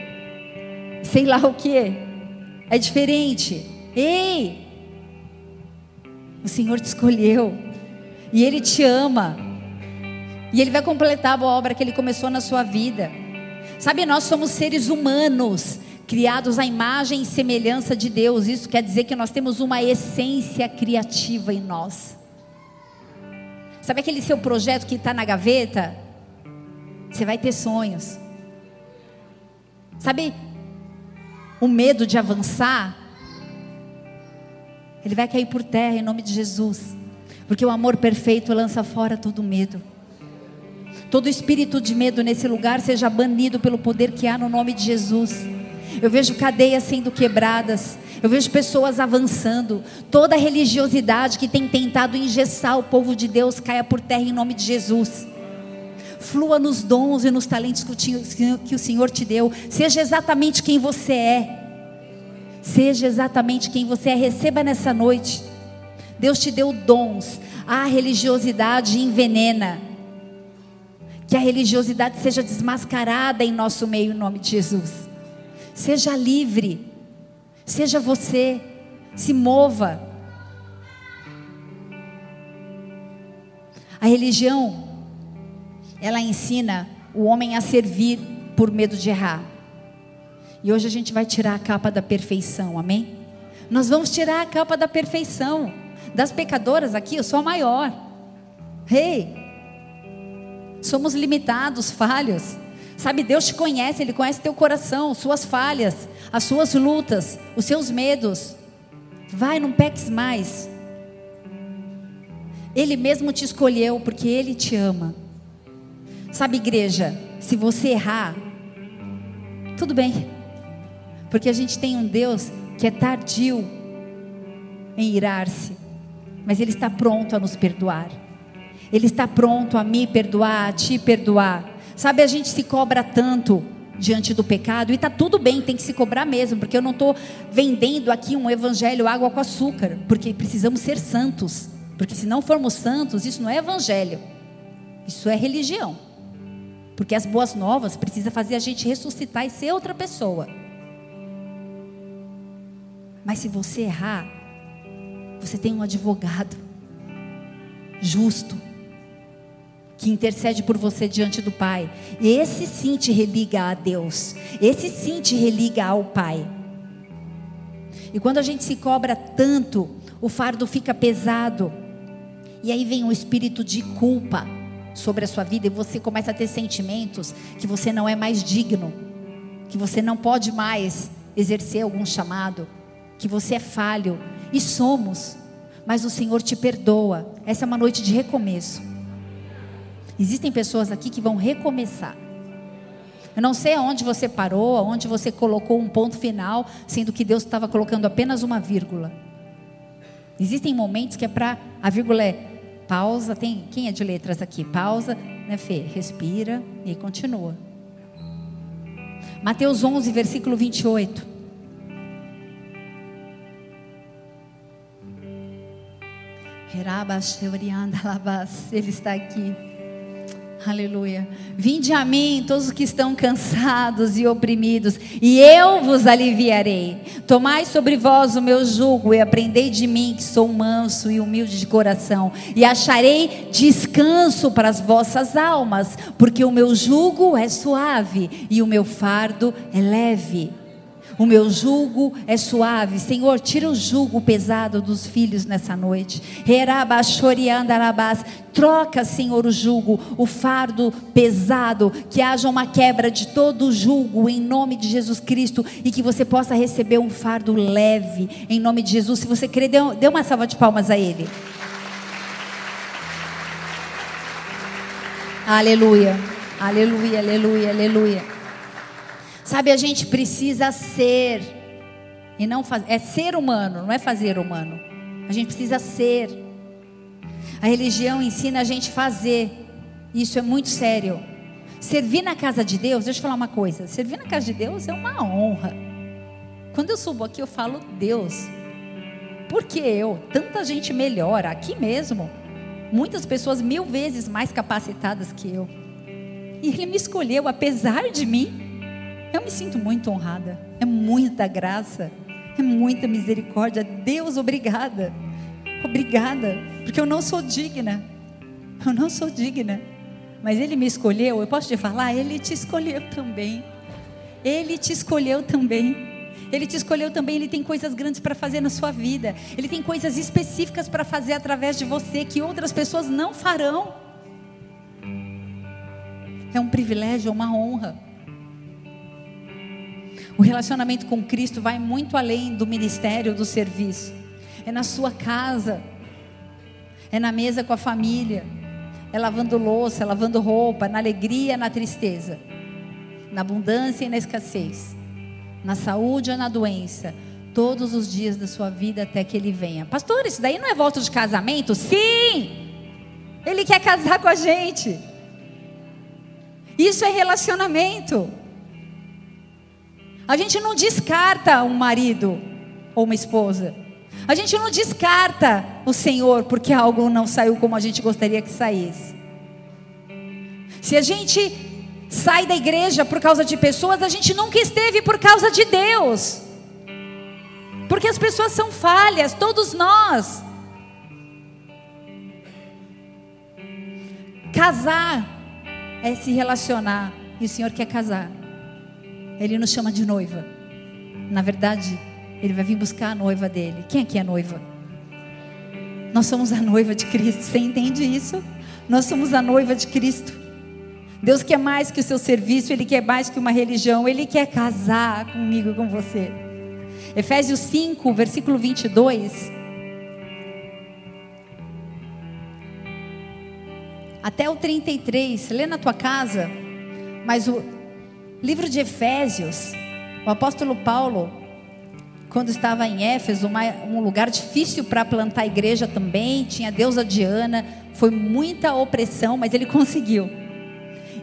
sei lá o que. É diferente. Ei! O Senhor te escolheu. E Ele te ama. E Ele vai completar a obra que Ele começou na sua vida. Sabe, nós somos seres humanos, criados à imagem e semelhança de Deus. Isso quer dizer que nós temos uma essência criativa em nós. Sabe aquele seu projeto que está na gaveta? Você vai ter sonhos. Sabe o medo de avançar, ele vai cair por terra em nome de Jesus. Porque o amor perfeito lança fora todo medo. Todo espírito de medo nesse lugar seja banido pelo poder que há no nome de Jesus. Eu vejo cadeias sendo quebradas. Eu vejo pessoas avançando. Toda religiosidade que tem tentado engessar o povo de Deus caia por terra em nome de Jesus flua nos dons e nos talentos que o Senhor te deu. Seja exatamente quem você é. Seja exatamente quem você é. Receba nessa noite. Deus te deu dons. A religiosidade envenena. Que a religiosidade seja desmascarada em nosso meio, em nome de Jesus. Seja livre. Seja você. Se mova. A religião ela ensina o homem a servir por medo de errar. E hoje a gente vai tirar a capa da perfeição, amém? Nós vamos tirar a capa da perfeição. Das pecadoras aqui, eu sou a maior. Rei, hey, somos limitados, falhos. Sabe, Deus te conhece, Ele conhece teu coração, suas falhas, as suas lutas, os seus medos. Vai, não peques mais. Ele mesmo te escolheu porque Ele te ama. Sabe, igreja, se você errar, tudo bem, porque a gente tem um Deus que é tardio em irar-se, mas Ele está pronto a nos perdoar. Ele está pronto a me perdoar, a te perdoar. Sabe, a gente se cobra tanto diante do pecado e está tudo bem, tem que se cobrar mesmo, porque eu não estou vendendo aqui um evangelho água com açúcar, porque precisamos ser santos, porque se não formos santos, isso não é evangelho, isso é religião, porque as boas novas precisa fazer a gente ressuscitar e ser outra pessoa. Mas se você errar, você tem um advogado justo que intercede por você diante do Pai. E esse sim te religa a Deus. Esse sim te religa ao Pai. E quando a gente se cobra tanto, o fardo fica pesado. E aí vem o espírito de culpa sobre a sua vida e você começa a ter sentimentos que você não é mais digno, que você não pode mais exercer algum chamado, que você é falho. E somos. Mas o Senhor te perdoa. Essa é uma noite de recomeço. Existem pessoas aqui que vão recomeçar. Eu não sei aonde você parou, aonde você colocou um ponto final, sendo que Deus estava colocando apenas uma vírgula. Existem momentos que é para a vírgula é pausa, tem quem é de letras aqui? Pausa, né, Fê? Respira e continua. Mateus 11, versículo 28. Ele está aqui. Aleluia. Vinde a mim, todos os que estão cansados e oprimidos, e eu vos aliviarei. Tomai sobre vós o meu jugo e aprendei de mim, que sou manso e humilde de coração, e acharei descanso para as vossas almas, porque o meu jugo é suave e o meu fardo é leve. O meu jugo é suave. Senhor, tira o jugo pesado dos filhos nessa noite. Troca, Senhor, o jugo, o fardo pesado. Que haja uma quebra de todo o jugo em nome de Jesus Cristo. E que você possa receber um fardo leve em nome de Jesus. Se você crer, dê uma salva de palmas a Ele. Aleluia, aleluia, aleluia, aleluia. Sabe, a gente precisa ser e não fazer, é ser humano, não é fazer humano. A gente precisa ser. A religião ensina a gente fazer. Isso é muito sério. Servir na casa de Deus, deixa eu falar uma coisa. Servir na casa de Deus é uma honra. Quando eu subo aqui, eu falo Deus. Porque eu, tanta gente melhor aqui mesmo, muitas pessoas mil vezes mais capacitadas que eu. E Ele me escolheu, apesar de mim. Eu me sinto muito honrada. É muita graça. É muita misericórdia. Deus, obrigada. Obrigada. Porque eu não sou digna. Eu não sou digna. Mas Ele me escolheu. Eu posso te falar? Ele te escolheu também. Ele te escolheu também. Ele te escolheu também, ele tem coisas grandes para fazer na sua vida. Ele tem coisas específicas para fazer através de você que outras pessoas não farão. É um privilégio, é uma honra. O relacionamento com Cristo vai muito além do ministério, do serviço. É na sua casa, é na mesa com a família, é lavando louça, é lavando roupa, na alegria, na tristeza, na abundância e na escassez, na saúde ou na doença, todos os dias da sua vida até que Ele venha. Pastor, isso daí não é voto de casamento? Sim! Ele quer casar com a gente. Isso é relacionamento. A gente não descarta um marido ou uma esposa. A gente não descarta o Senhor porque algo não saiu como a gente gostaria que saísse. Se a gente sai da igreja por causa de pessoas, a gente nunca esteve por causa de Deus. Porque as pessoas são falhas, todos nós. Casar é se relacionar, e o Senhor quer casar. Ele nos chama de noiva. Na verdade, ele vai vir buscar a noiva dele. Quem aqui é noiva? Nós somos a noiva de Cristo. Você entende isso? Nós somos a noiva de Cristo. Deus quer mais que o seu serviço, Ele quer mais que uma religião, Ele quer casar comigo e com você. Efésios 5, versículo 22. até o 33, lê na tua casa, mas o livro de Efésios, o apóstolo Paulo, quando estava em Éfeso, uma, um lugar difícil para plantar a igreja também, tinha a deusa Diana, foi muita opressão, mas ele conseguiu.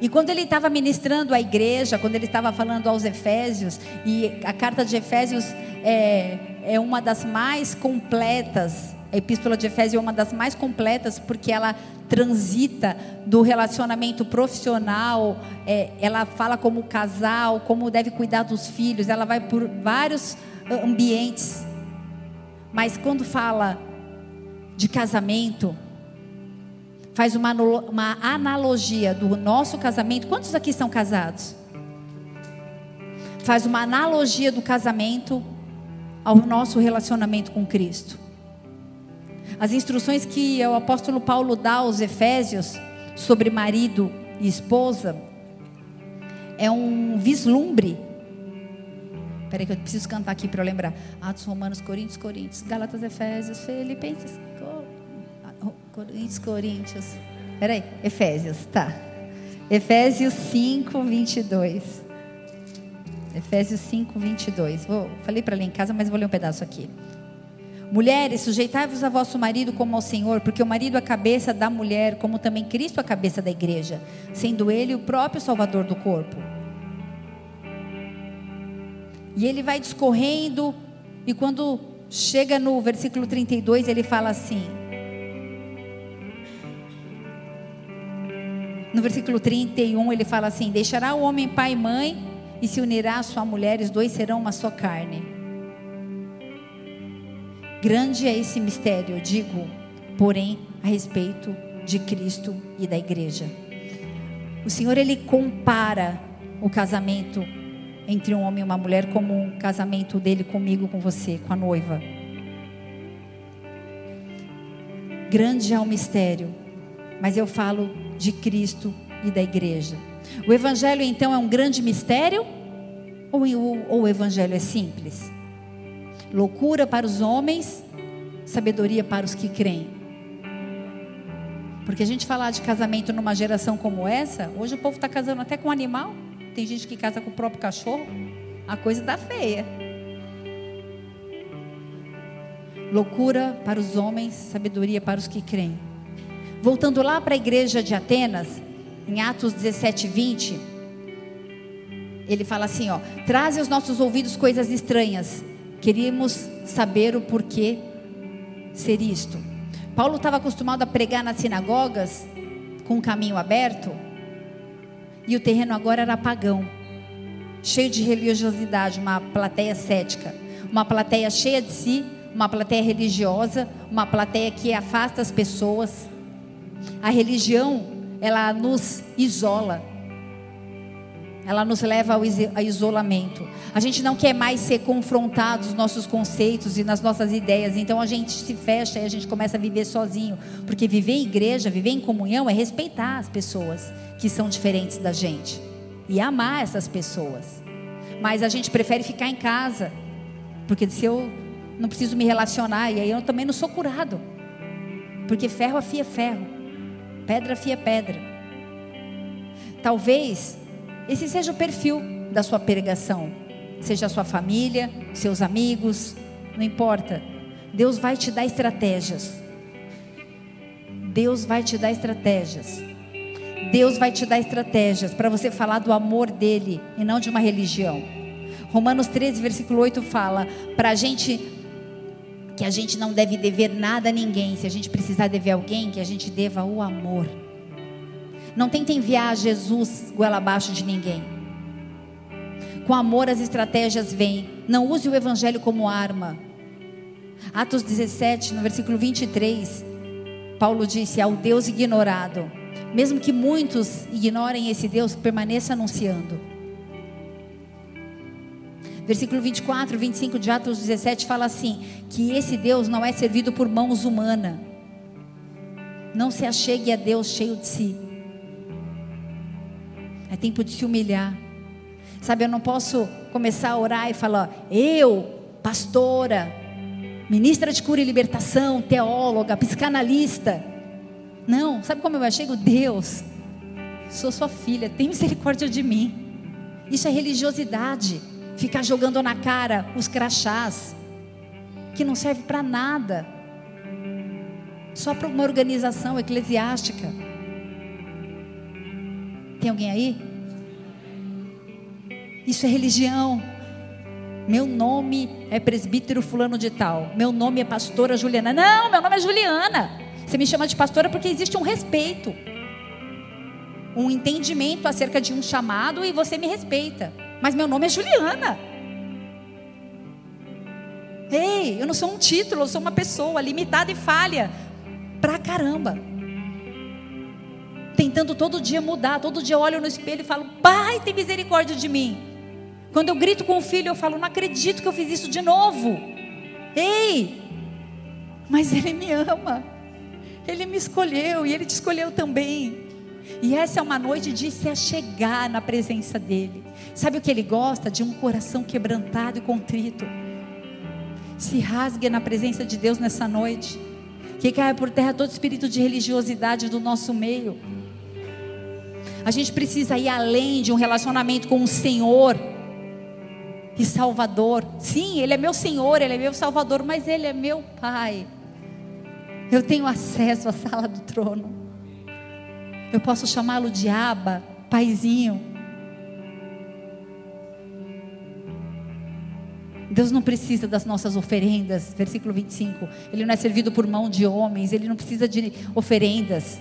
E quando ele estava ministrando a igreja, quando ele estava falando aos Efésios, e a carta de Efésios é, é uma das mais completas, a epístola de Efésios é uma das mais completas, porque ela transita do relacionamento profissional, é, ela fala como casal, como deve cuidar dos filhos, ela vai por vários ah, ambientes. Mas quando fala de casamento, faz uma, uma analogia do nosso casamento. Quantos aqui são casados? Faz uma analogia do casamento ao nosso relacionamento com Cristo. As instruções que o apóstolo Paulo dá aos Efésios sobre marido e esposa é um vislumbre. Peraí que eu preciso cantar aqui para eu lembrar. Atos Romanos, Coríntios, Coríntios, Galatas, Efésios, Filipenses, Coríntios, Coríntios. Peraí, Efésios, tá. Efésios 5, 22. Efésios 5, 22. Vou, falei para ler em casa, mas vou ler um pedaço aqui. Mulheres, sujeitai-vos a vosso marido como ao Senhor, porque o marido é a cabeça da mulher, como também Cristo é a cabeça da igreja, sendo ele o próprio salvador do corpo. E ele vai discorrendo, e quando chega no versículo 32, ele fala assim: No versículo 31 ele fala assim: Deixará o homem pai e mãe e se unirá à sua mulher, os dois serão uma só carne. Grande é esse mistério, eu digo, porém, a respeito de Cristo e da igreja. O Senhor ele compara o casamento entre um homem e uma mulher como um casamento dele comigo, com você, com a noiva. Grande é o mistério, mas eu falo de Cristo e da igreja. O Evangelho então é um grande mistério ou, ou o Evangelho é simples? Loucura para os homens, sabedoria para os que creem. Porque a gente falar de casamento numa geração como essa, hoje o povo está casando até com animal. Tem gente que casa com o próprio cachorro. A coisa está feia. Loucura para os homens, sabedoria para os que creem. Voltando lá para a igreja de Atenas, em Atos 17, 20, ele fala assim: ó, traze aos nossos ouvidos coisas estranhas. Queríamos saber o porquê ser isto. Paulo estava acostumado a pregar nas sinagogas com o caminho aberto, e o terreno agora era pagão, cheio de religiosidade, uma plateia cética, uma plateia cheia de si, uma plateia religiosa, uma plateia que afasta as pessoas. A religião, ela nos isola. Ela nos leva ao isolamento. A gente não quer mais ser confrontado nos nossos conceitos e nas nossas ideias. Então a gente se fecha e a gente começa a viver sozinho. Porque viver em igreja, viver em comunhão é respeitar as pessoas que são diferentes da gente. E amar essas pessoas. Mas a gente prefere ficar em casa. Porque se eu não preciso me relacionar, e aí eu também não sou curado. Porque ferro afia ferro pedra fia pedra. Talvez esse seja o perfil da sua pregação, seja a sua família, seus amigos, não importa. Deus vai te dar estratégias. Deus vai te dar estratégias. Deus vai te dar estratégias para você falar do amor dele e não de uma religião. Romanos 13, versículo 8 fala para a gente que a gente não deve dever nada a ninguém. Se a gente precisar dever alguém, que a gente deva o amor. Não tente enviar Jesus goela abaixo de ninguém. Com amor as estratégias vêm. Não use o evangelho como arma. Atos 17, no versículo 23, Paulo disse: Ao Deus ignorado, mesmo que muitos ignorem esse Deus, permaneça anunciando. Versículo 24, 25 de Atos 17 fala assim: que esse Deus não é servido por mãos humanas. Não se achegue a Deus cheio de si. É tempo de se humilhar. Sabe, eu não posso começar a orar e falar, eu, pastora, ministra de cura e libertação, teóloga, psicanalista. Não, sabe como eu achego? Deus, sou sua filha, tem misericórdia de mim. Isso é religiosidade. Ficar jogando na cara os crachás, que não serve para nada, só para uma organização eclesiástica. Tem alguém aí? Isso é religião. Meu nome é presbítero fulano de tal. Meu nome é pastora Juliana. Não, meu nome é Juliana. Você me chama de pastora porque existe um respeito. Um entendimento acerca de um chamado e você me respeita. Mas meu nome é Juliana. Ei, eu não sou um título, eu sou uma pessoa limitada e falha. Pra caramba. Tentando todo dia mudar, todo dia eu olho no espelho e falo, Pai, tem misericórdia de mim. Quando eu grito com o filho, eu falo: Não acredito que eu fiz isso de novo. Ei, mas Ele me ama. Ele me escolheu e Ele te escolheu também. E essa é uma noite de se achegar na presença dEle. Sabe o que Ele gosta? De um coração quebrantado e contrito. Se rasgue na presença de Deus nessa noite. Que caia por terra todo espírito de religiosidade do nosso meio. A gente precisa ir além de um relacionamento com o Senhor e Salvador. Sim, Ele é meu Senhor, Ele é meu Salvador, mas Ele é meu Pai. Eu tenho acesso à sala do trono. Eu posso chamá-lo de Aba, Paizinho. Deus não precisa das nossas oferendas, versículo 25. Ele não é servido por mão de homens, ele não precisa de oferendas.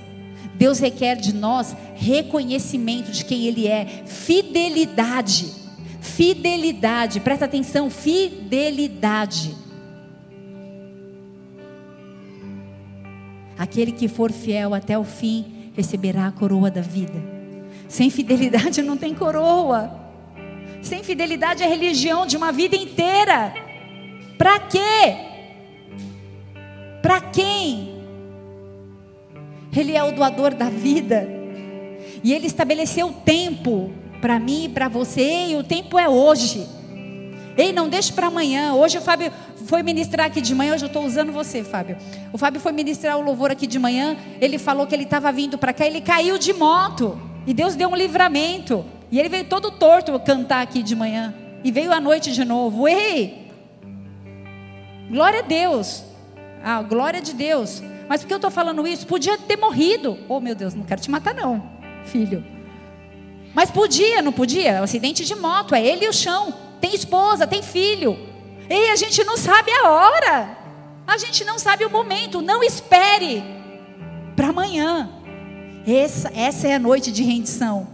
Deus requer de nós reconhecimento de quem Ele é, fidelidade. Fidelidade, presta atenção, fidelidade. Aquele que for fiel até o fim receberá a coroa da vida. Sem fidelidade não tem coroa. Sem fidelidade é religião de uma vida inteira. Para quê? Para quem? Ele é o doador da vida. E ele estabeleceu o tempo para mim e para você, e o tempo é hoje. Ei, não deixe para amanhã. Hoje o Fábio foi ministrar aqui de manhã. Hoje eu estou usando você, Fábio. O Fábio foi ministrar o louvor aqui de manhã. Ele falou que ele estava vindo para cá. Ele caiu de moto. E Deus deu um livramento. E ele veio todo torto cantar aqui de manhã. E veio à noite de novo. Ei! Glória a Deus. Ah, glória de Deus. Mas por que eu estou falando isso? Podia ter morrido. Oh, meu Deus, não quero te matar, não, filho. Mas podia, não podia? Um acidente de moto, é ele e o chão. Tem esposa, tem filho. E a gente não sabe a hora. A gente não sabe o momento. Não espere para amanhã. Essa, essa é a noite de rendição.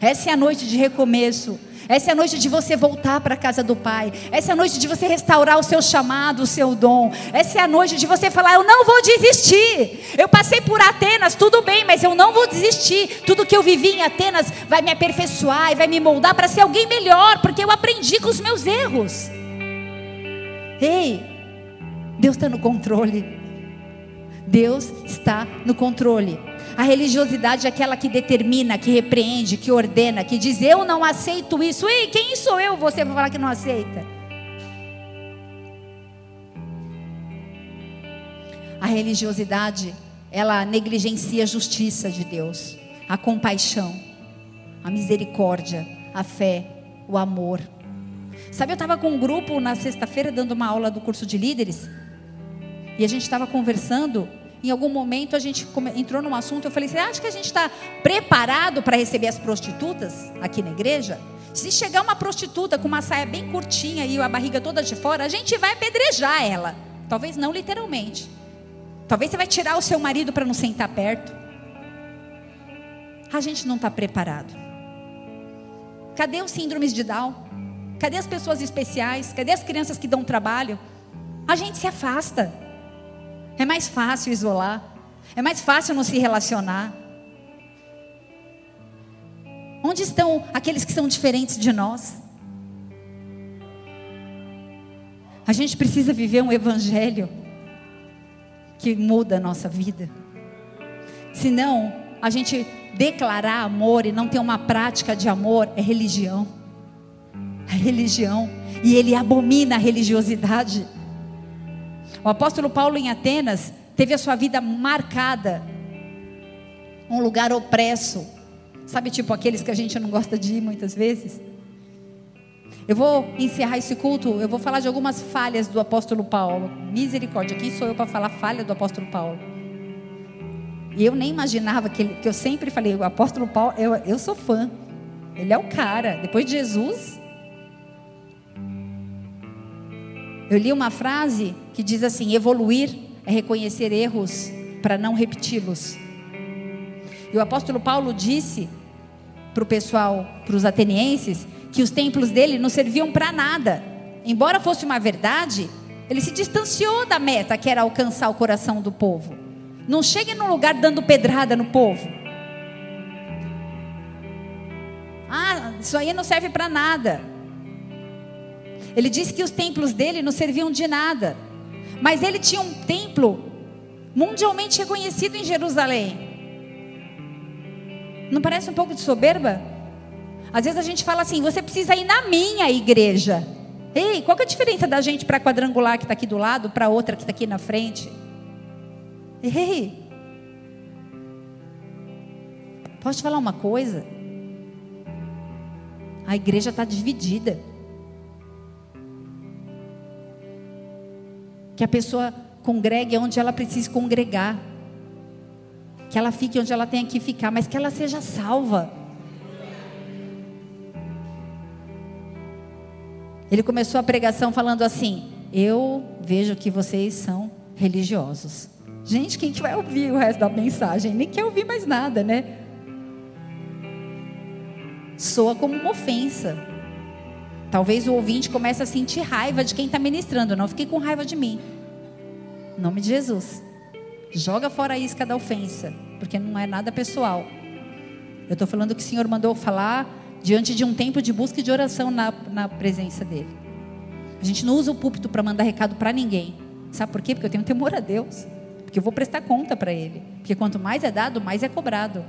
Essa é a noite de recomeço. Essa é a noite de você voltar para a casa do Pai. Essa é a noite de você restaurar o seu chamado, o seu dom. Essa é a noite de você falar: Eu não vou desistir. Eu passei por Atenas, tudo bem, mas eu não vou desistir. Tudo que eu vivi em Atenas vai me aperfeiçoar e vai me moldar para ser alguém melhor, porque eu aprendi com os meus erros. Ei, Deus está no controle. Deus está no controle. A religiosidade é aquela que determina, que repreende, que ordena, que diz: Eu não aceito isso. Ei, quem sou eu você para falar que não aceita? A religiosidade, ela negligencia a justiça de Deus, a compaixão, a misericórdia, a fé, o amor. Sabe, eu estava com um grupo na sexta-feira dando uma aula do curso de líderes, e a gente estava conversando em algum momento a gente entrou num assunto, eu falei, você acha que a gente está preparado para receber as prostitutas aqui na igreja? Se chegar uma prostituta com uma saia bem curtinha e a barriga toda de fora, a gente vai apedrejar ela. Talvez não literalmente. Talvez você vai tirar o seu marido para não sentar perto. A gente não está preparado. Cadê os síndromes de Down? Cadê as pessoas especiais? Cadê as crianças que dão trabalho? A gente se afasta. É mais fácil isolar. É mais fácil não se relacionar. Onde estão aqueles que são diferentes de nós? A gente precisa viver um evangelho que muda a nossa vida. Senão, a gente declarar amor e não ter uma prática de amor é religião. É religião. E ele abomina a religiosidade. O apóstolo Paulo em Atenas teve a sua vida marcada um lugar opresso. Sabe, tipo aqueles que a gente não gosta de ir muitas vezes? Eu vou encerrar esse culto, eu vou falar de algumas falhas do apóstolo Paulo. Misericórdia, quem sou eu para falar falha do apóstolo Paulo? E eu nem imaginava que, ele, que eu sempre falei, o apóstolo Paulo, eu, eu sou fã. Ele é o cara. Depois de Jesus. Eu li uma frase que diz assim: evoluir é reconhecer erros para não repeti-los. E o apóstolo Paulo disse para o pessoal, para os atenienses, que os templos dele não serviam para nada. Embora fosse uma verdade, ele se distanciou da meta que era alcançar o coração do povo. Não chegue num lugar dando pedrada no povo. Ah, isso aí não serve para nada. Ele disse que os templos dele não serviam de nada. Mas ele tinha um templo mundialmente reconhecido em Jerusalém. Não parece um pouco de soberba? Às vezes a gente fala assim: você precisa ir na minha igreja. Ei, qual é a diferença da gente para quadrangular que está aqui do lado, para outra que está aqui na frente? Ei, posso te falar uma coisa? A igreja está dividida. Que a pessoa congregue onde ela precisa congregar. Que ela fique onde ela tem que ficar, mas que ela seja salva. Ele começou a pregação falando assim: Eu vejo que vocês são religiosos. Gente, quem que vai ouvir o resto da mensagem? Nem quer ouvir mais nada, né? Soa como uma ofensa. Talvez o ouvinte comece a sentir raiva de quem está ministrando. Não fique com raiva de mim. Em nome de Jesus. Joga fora a isca da ofensa, porque não é nada pessoal. Eu estou falando que o Senhor mandou falar diante de um tempo de busca e de oração na, na presença dEle. A gente não usa o púlpito para mandar recado para ninguém. Sabe por quê? Porque eu tenho temor a Deus. Porque eu vou prestar conta para Ele. Porque quanto mais é dado, mais é cobrado.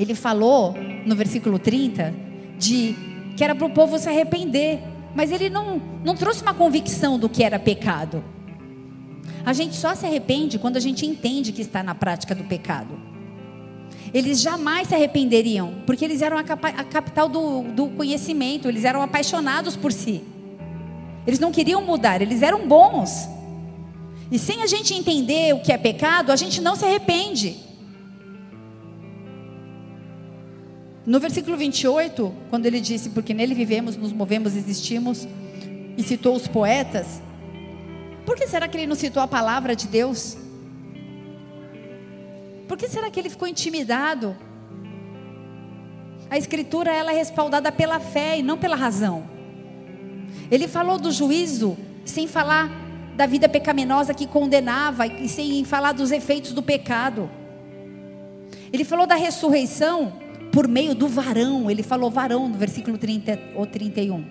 Ele falou no versículo 30 de que era para o povo se arrepender. Mas ele não, não trouxe uma convicção do que era pecado. A gente só se arrepende quando a gente entende que está na prática do pecado. Eles jamais se arrependeriam, porque eles eram a, a capital do, do conhecimento, eles eram apaixonados por si. Eles não queriam mudar, eles eram bons. E sem a gente entender o que é pecado, a gente não se arrepende. No versículo 28, quando ele disse, porque nele vivemos, nos movemos, existimos, e citou os poetas, por que será que ele não citou a palavra de Deus? Por que será que ele ficou intimidado? A escritura ela é respaldada pela fé e não pela razão. Ele falou do juízo sem falar da vida pecaminosa que condenava e sem falar dos efeitos do pecado. Ele falou da ressurreição por meio do varão. Ele falou varão no versículo 30 ou 31.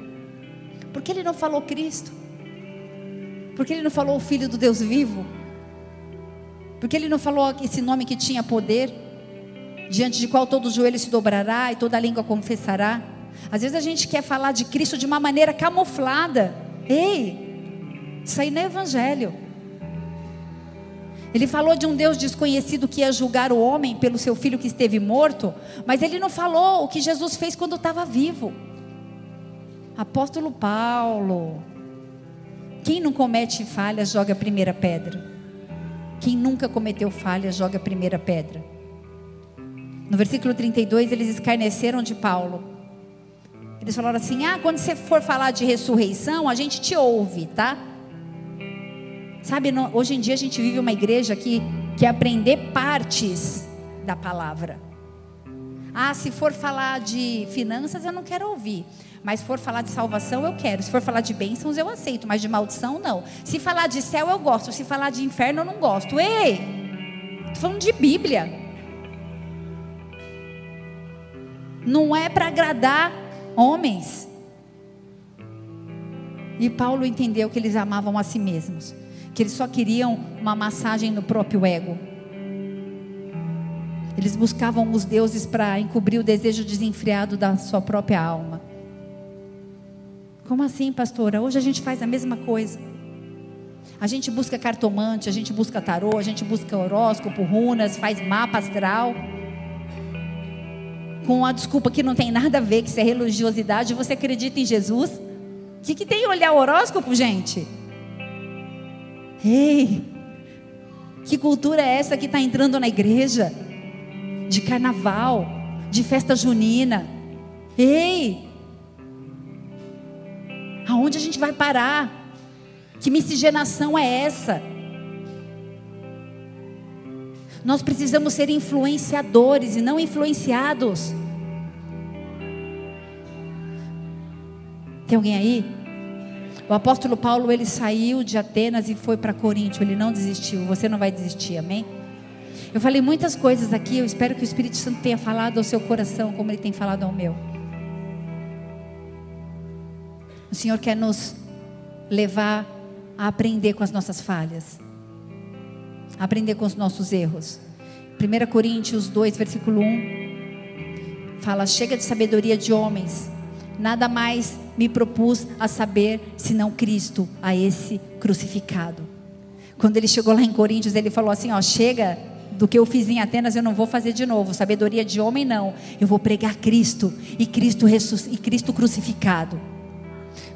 Por que ele não falou Cristo? Porque ele não falou o Filho do Deus vivo? Porque ele não falou esse nome que tinha poder, diante de qual todo joelho se dobrará e toda língua confessará? Às vezes a gente quer falar de Cristo de uma maneira camuflada. Ei, isso aí não é evangelho. Ele falou de um Deus desconhecido que ia julgar o homem pelo seu filho que esteve morto, mas ele não falou o que Jesus fez quando estava vivo. Apóstolo Paulo, quem não comete falhas, joga a primeira pedra. Quem nunca cometeu falhas, joga a primeira pedra. No versículo 32, eles escarneceram de Paulo. Eles falaram assim: Ah, quando você for falar de ressurreição, a gente te ouve, tá? Sabe, hoje em dia a gente vive uma igreja que quer aprender partes da palavra. Ah, se for falar de finanças, eu não quero ouvir. Mas se for falar de salvação, eu quero. Se for falar de bênçãos, eu aceito. Mas de maldição, não. Se falar de céu, eu gosto. Se falar de inferno, eu não gosto. Ei! Estou falando de Bíblia. Não é para agradar homens. E Paulo entendeu que eles amavam a si mesmos. Que eles só queriam uma massagem no próprio ego. Eles buscavam os deuses para encobrir o desejo desenfreado da sua própria alma. Como assim, pastora? Hoje a gente faz a mesma coisa. A gente busca cartomante, a gente busca tarô, a gente busca horóscopo, runas, faz mapa astral. Com a desculpa que não tem nada a ver, que isso é religiosidade, você acredita em Jesus? O que, que tem olhar o horóscopo, gente? Ei, que cultura é essa que está entrando na igreja? De carnaval, de festa junina. Ei, aonde a gente vai parar? Que miscigenação é essa? Nós precisamos ser influenciadores e não influenciados. Tem alguém aí? O apóstolo Paulo, ele saiu de Atenas e foi para Coríntio, ele não desistiu. Você não vai desistir, amém? Eu falei muitas coisas aqui, eu espero que o Espírito Santo tenha falado ao seu coração como ele tem falado ao meu. O Senhor quer nos levar a aprender com as nossas falhas, a aprender com os nossos erros. 1 Coríntios 2, versículo 1 fala: Chega de sabedoria de homens, nada mais me propus a saber senão Cristo, a esse crucificado. Quando ele chegou lá em Coríntios, ele falou assim: Ó, chega do que eu fiz em Atenas, eu não vou fazer de novo. Sabedoria de homem, não. Eu vou pregar Cristo e Cristo, e Cristo crucificado.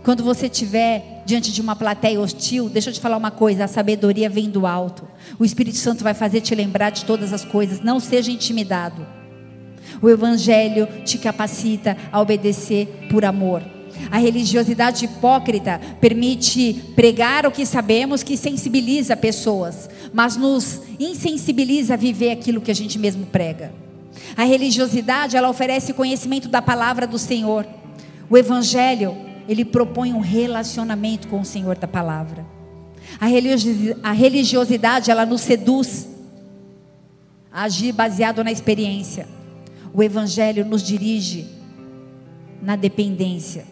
Quando você estiver diante de uma plateia hostil, deixa eu te falar uma coisa: a sabedoria vem do alto. O Espírito Santo vai fazer te lembrar de todas as coisas. Não seja intimidado. O Evangelho te capacita a obedecer por amor. A religiosidade hipócrita permite pregar o que sabemos que sensibiliza pessoas, mas nos insensibiliza a viver aquilo que a gente mesmo prega. A religiosidade, ela oferece conhecimento da palavra do Senhor. O evangelho ele propõe um relacionamento com o Senhor da palavra. A religiosidade, ela nos seduz a agir baseado na experiência. O evangelho nos dirige na dependência.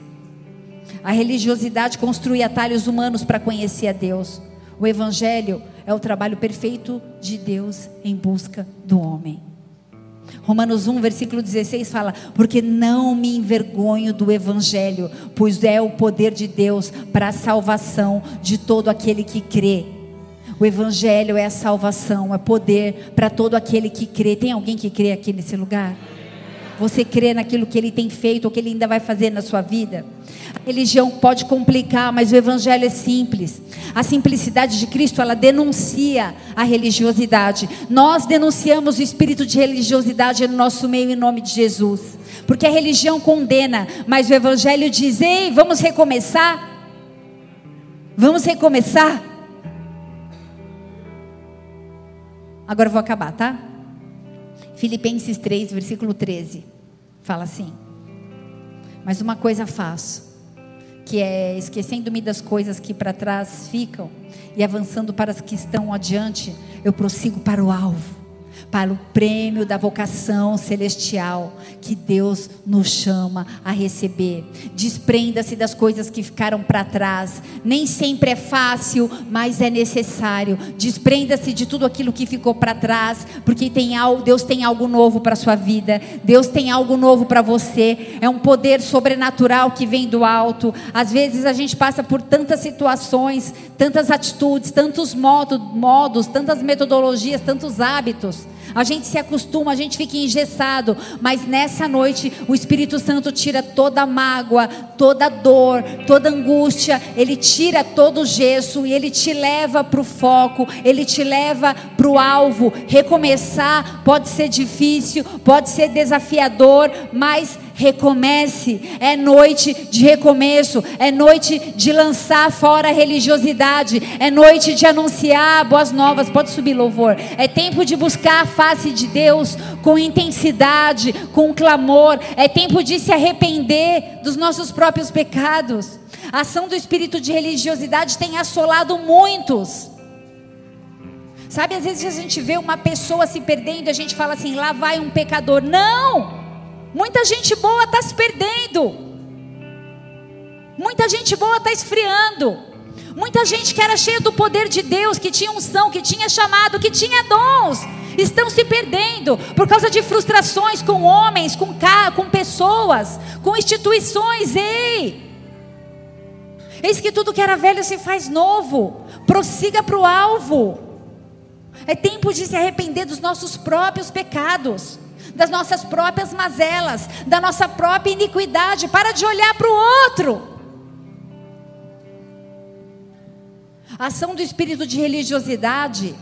A religiosidade construi atalhos humanos para conhecer a Deus. O evangelho é o trabalho perfeito de Deus em busca do homem. Romanos 1, versículo 16 fala: Porque não me envergonho do Evangelho, pois é o poder de Deus para a salvação de todo aquele que crê. O Evangelho é a salvação, é poder para todo aquele que crê. Tem alguém que crê aqui nesse lugar? Você crê naquilo que ele tem feito ou que ele ainda vai fazer na sua vida? A religião pode complicar, mas o evangelho é simples. A simplicidade de Cristo, ela denuncia a religiosidade. Nós denunciamos o espírito de religiosidade no nosso meio em nome de Jesus. Porque a religião condena, mas o evangelho diz: "Ei, vamos recomeçar? Vamos recomeçar?" Agora eu vou acabar, tá? Filipenses 3, versículo 13. Fala assim: Mas uma coisa faço, que é esquecendo-me das coisas que para trás ficam e avançando para as que estão adiante, eu prossigo para o alvo para o prêmio da vocação celestial que Deus nos chama a receber. Desprenda-se das coisas que ficaram para trás. Nem sempre é fácil, mas é necessário. Desprenda-se de tudo aquilo que ficou para trás, porque tem algo, Deus tem algo novo para sua vida. Deus tem algo novo para você. É um poder sobrenatural que vem do alto. Às vezes a gente passa por tantas situações, tantas atitudes, tantos modos, modos tantas metodologias, tantos hábitos a gente se acostuma, a gente fica engessado, mas nessa noite o Espírito Santo tira toda mágoa, toda dor, toda angústia, ele tira todo o gesso e ele te leva para o foco, ele te leva para o alvo. Recomeçar pode ser difícil, pode ser desafiador, mas recomece. É noite de recomeço, é noite de lançar fora a religiosidade, é noite de anunciar boas novas. Pode subir louvor. É tempo de buscar a face de Deus com intensidade, com clamor. É tempo de se arrepender dos nossos próprios pecados. A ação do espírito de religiosidade tem assolado muitos. Sabe, às vezes a gente vê uma pessoa se perdendo, a gente fala assim: lá vai um pecador. Não! Muita gente boa está se perdendo. Muita gente boa está esfriando. Muita gente que era cheia do poder de Deus, que tinha unção, que tinha chamado, que tinha dons, estão se perdendo por causa de frustrações com homens, com, com pessoas, com instituições. Ei! Eis que tudo que era velho se faz novo. Prossiga para o alvo. É tempo de se arrepender dos nossos próprios pecados, das nossas próprias mazelas, da nossa própria iniquidade. Para de olhar para o outro. A ação do espírito de religiosidade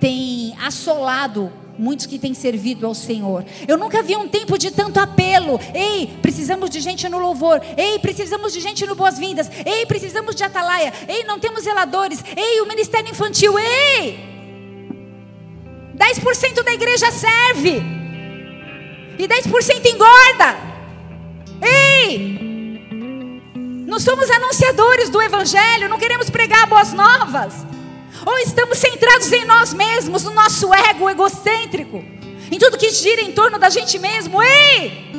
tem assolado muitos que têm servido ao Senhor. Eu nunca vi um tempo de tanto apelo. Ei, precisamos de gente no louvor. Ei, precisamos de gente no boas-vindas. Ei, precisamos de atalaia. Ei, não temos zeladores. Ei, o ministério infantil. Ei! 10% da igreja serve. E 10% engorda. Ei! Não somos anunciadores do evangelho, não queremos pregar boas novas. Ou estamos centrados em nós mesmos, no nosso ego egocêntrico, em tudo que gira em torno da gente mesmo. Ei!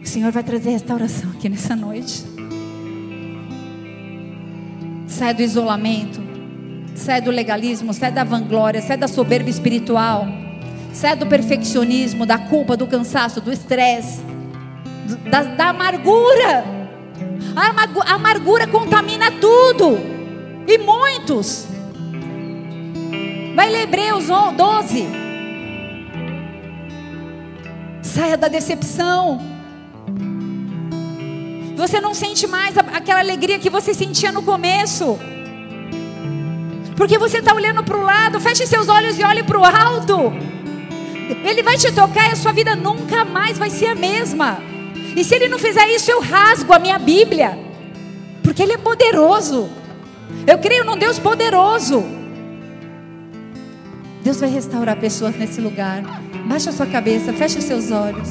O Senhor vai trazer restauração aqui nessa noite. Sai do isolamento, sai do legalismo, sai da vanglória, sai da soberba espiritual, sai do perfeccionismo, da culpa, do cansaço, do estresse da, da amargura. A amargura contamina tudo. E muitos. Vai ler Hebreus 12. Saia da decepção. Você não sente mais aquela alegria que você sentia no começo. Porque você está olhando para o lado, feche seus olhos e olhe para o alto. Ele vai te tocar e a sua vida nunca mais vai ser a mesma. E se ele não fizer isso, eu rasgo a minha Bíblia. Porque ele é poderoso. Eu creio num Deus poderoso. Deus vai restaurar pessoas nesse lugar. Baixa a sua cabeça, feche seus olhos.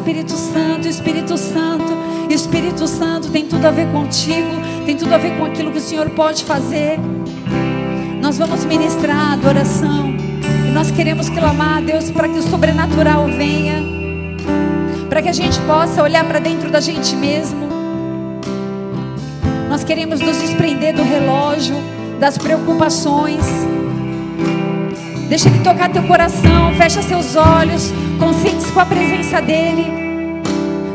Espírito Santo, Espírito Santo, Espírito Santo tem tudo a ver contigo, tem tudo a ver com aquilo que o Senhor pode fazer. Nós vamos ministrar adoração. E nós queremos clamar a Deus para que o sobrenatural venha, para que a gente possa olhar para dentro da gente mesmo. Nós queremos nos desprender do relógio, das preocupações. Deixa Ele tocar teu coração, fecha seus olhos, conscientes com a presença dEle.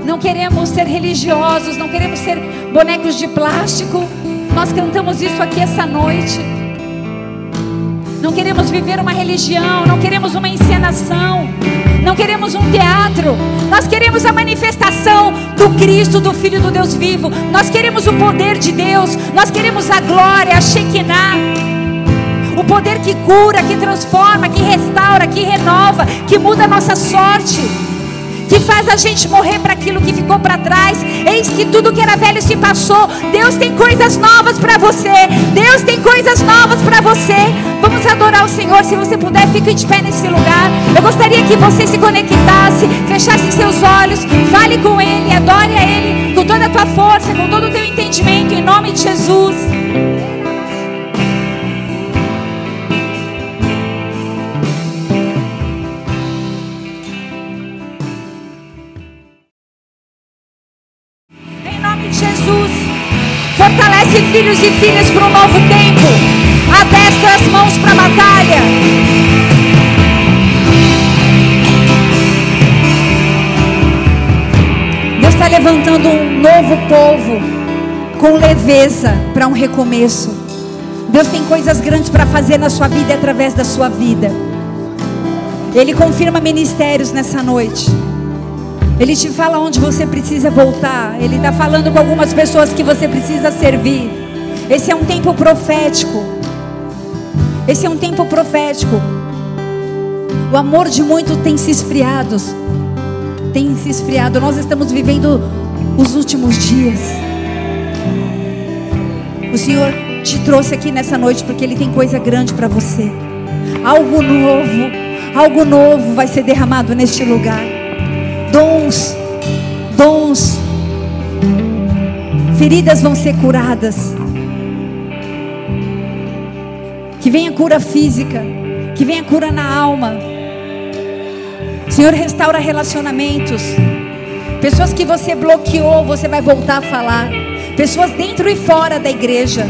Não queremos ser religiosos, não queremos ser bonecos de plástico. Nós cantamos isso aqui essa noite. Não queremos viver uma religião, não queremos uma encenação, não queremos um teatro. Nós queremos a manifestação do Cristo, do Filho do Deus vivo. Nós queremos o poder de Deus, nós queremos a glória, a Shekinah. Poder que cura, que transforma, que restaura, que renova, que muda a nossa sorte que faz a gente morrer para aquilo que ficou para trás. Eis que tudo que era velho se passou. Deus tem coisas novas para você. Deus tem coisas novas para você. Vamos adorar o Senhor. Se você puder, fique de pé nesse lugar. Eu gostaria que você se conectasse, fechasse seus olhos, fale com Ele, adore a Ele com toda com leveza para um recomeço. Deus tem coisas grandes para fazer na sua vida e através da sua vida. Ele confirma ministérios nessa noite. Ele te fala onde você precisa voltar. Ele está falando com algumas pessoas que você precisa servir. Esse é um tempo profético. Esse é um tempo profético. O amor de muitos tem se esfriado. Tem se esfriado. Nós estamos vivendo os últimos dias. O Senhor te trouxe aqui nessa noite porque Ele tem coisa grande para você. Algo novo, algo novo vai ser derramado neste lugar dons, dons, feridas vão ser curadas. Que venha cura física, que venha cura na alma. Senhor, restaura relacionamentos. Pessoas que você bloqueou, você vai voltar a falar. Pessoas dentro e fora da igreja.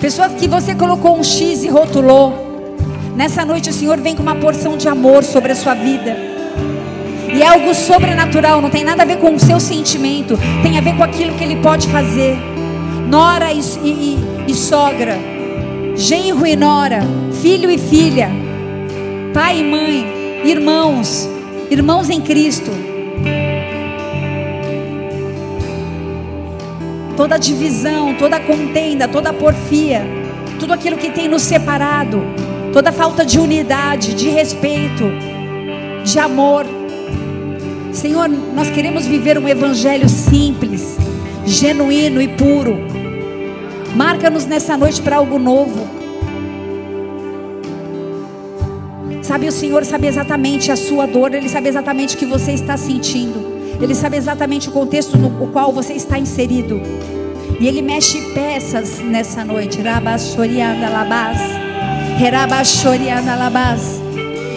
Pessoas que você colocou um X e rotulou. Nessa noite o Senhor vem com uma porção de amor sobre a sua vida. E é algo sobrenatural, não tem nada a ver com o seu sentimento, tem a ver com aquilo que Ele pode fazer. Nora e, e, e sogra, genro e nora, filho e filha, pai e mãe, irmãos, irmãos em Cristo. Toda divisão, toda contenda, toda porfia, tudo aquilo que tem nos separado, toda falta de unidade, de respeito, de amor. Senhor, nós queremos viver um evangelho simples, genuíno e puro. Marca-nos nessa noite para algo novo. Sabe, o Senhor sabe exatamente a sua dor, Ele sabe exatamente o que você está sentindo, Ele sabe exatamente o contexto no qual você está inserido. E Ele mexe peças nessa noite.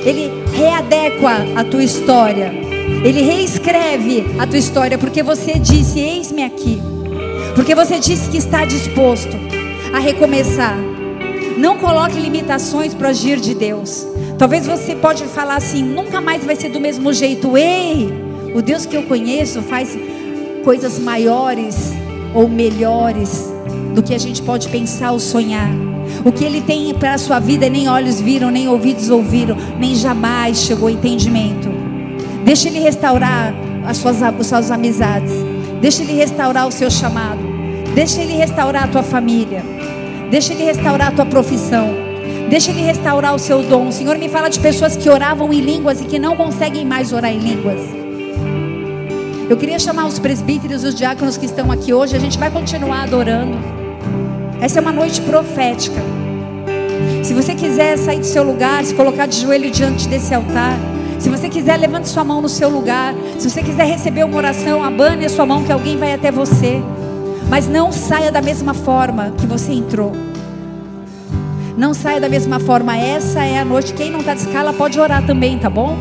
Ele readequa a tua história. Ele reescreve a tua história porque você disse: Eis-me aqui. Porque você disse que está disposto a recomeçar. Não coloque limitações para agir de Deus. Talvez você pode falar assim, nunca mais vai ser do mesmo jeito. Ei, o Deus que eu conheço faz coisas maiores ou melhores do que a gente pode pensar ou sonhar. O que Ele tem para a sua vida nem olhos viram, nem ouvidos ouviram, nem jamais chegou entendimento. Deixa Ele restaurar as suas, as suas amizades. Deixa Ele restaurar o seu chamado. Deixa Ele restaurar a tua família. Deixa Ele restaurar a tua profissão. Deixa Ele restaurar o seu dom. O Senhor me fala de pessoas que oravam em línguas e que não conseguem mais orar em línguas. Eu queria chamar os presbíteros os diáconos que estão aqui hoje. A gente vai continuar adorando. Essa é uma noite profética. Se você quiser sair do seu lugar, se colocar de joelho diante desse altar. Se você quiser, levante sua mão no seu lugar. Se você quiser receber uma oração, abane a sua mão que alguém vai até você. Mas não saia da mesma forma que você entrou. Não saia da mesma forma. Essa é a noite. Quem não está de escala pode orar também, tá bom?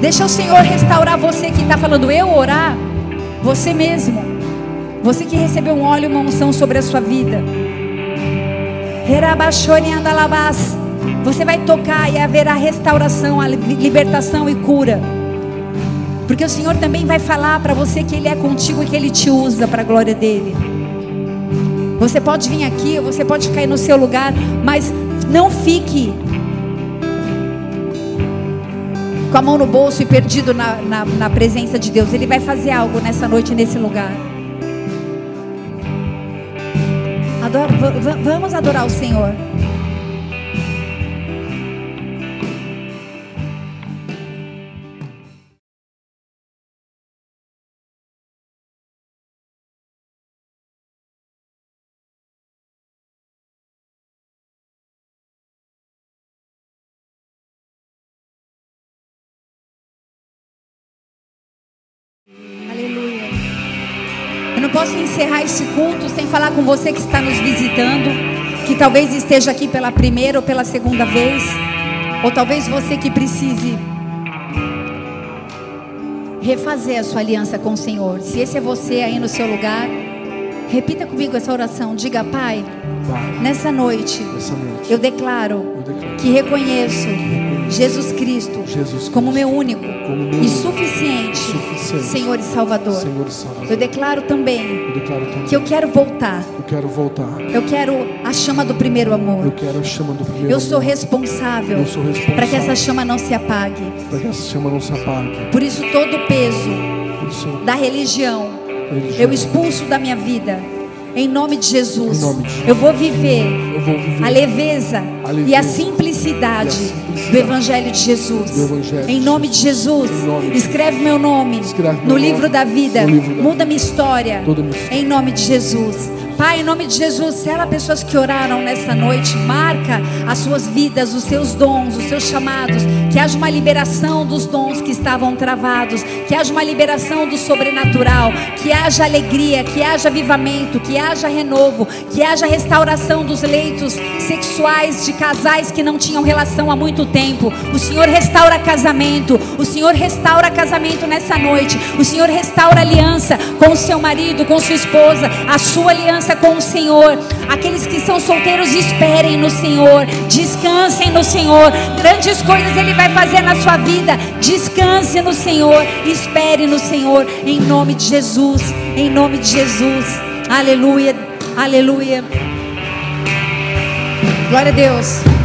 Deixa o Senhor restaurar você que está falando, eu orar. Você mesmo. Você que recebeu um óleo e uma unção sobre a sua vida. Você vai tocar e haverá restauração, a libertação e cura. Porque o Senhor também vai falar para você que Ele é contigo e que Ele te usa para a glória dEle. Você pode vir aqui, você pode cair no seu lugar, mas não fique com a mão no bolso e perdido na, na, na presença de Deus. Ele vai fazer algo nessa noite, nesse lugar. Adoro, vamos adorar o Senhor. Posso encerrar esse culto sem falar com você que está nos visitando, que talvez esteja aqui pela primeira ou pela segunda vez, ou talvez você que precise refazer a sua aliança com o Senhor. Se esse é você aí no seu lugar, repita comigo essa oração. Diga, Pai, Pai nessa, noite, nessa noite, eu declaro, eu declaro que reconheço Jesus Cristo, Jesus como meu único como meu e suficiente, suficiente Senhor, e Salvador. Senhor e Salvador. Eu declaro também, eu declaro também que eu quero voltar. Eu quero voltar. Eu quero a chama do primeiro amor. Eu quero a chama do primeiro eu sou. Responsável eu sou responsável para que essa chama não se apague. Para que essa chama não se apague. Por isso todo o peso da religião, religião eu expulso da minha vida em nome de Jesus. Nome de Jesus. Eu, vou viver, eu vou viver a leveza, a leveza e, a simplicidade, e a simplicidade do Evangelho de Jesus. Evangelho em nome de Jesus. Nome escreve meu nome escreve no, meu livro, nome, da vida. livro da Muda minha história. minha história. Em nome de Jesus. Pai, em nome de Jesus, sela pessoas que oraram nessa noite, marca as suas vidas, os seus dons, os seus chamados, que haja uma liberação dos dons que estavam travados, que haja uma liberação do sobrenatural, que haja alegria, que haja avivamento, que haja renovo, que haja restauração dos leitos sexuais de casais que não tinham relação há muito tempo. O Senhor restaura casamento, o Senhor restaura casamento nessa noite, o Senhor restaura aliança com o seu marido, com sua esposa, a sua aliança com o Senhor. Aqueles que são solteiros, esperem no Senhor, descansem no Senhor. Grandes coisas Ele vai fazer na sua vida. Descanse no Senhor, espere no Senhor, em nome de Jesus, em nome de Jesus. Aleluia, aleluia. Glória a Deus.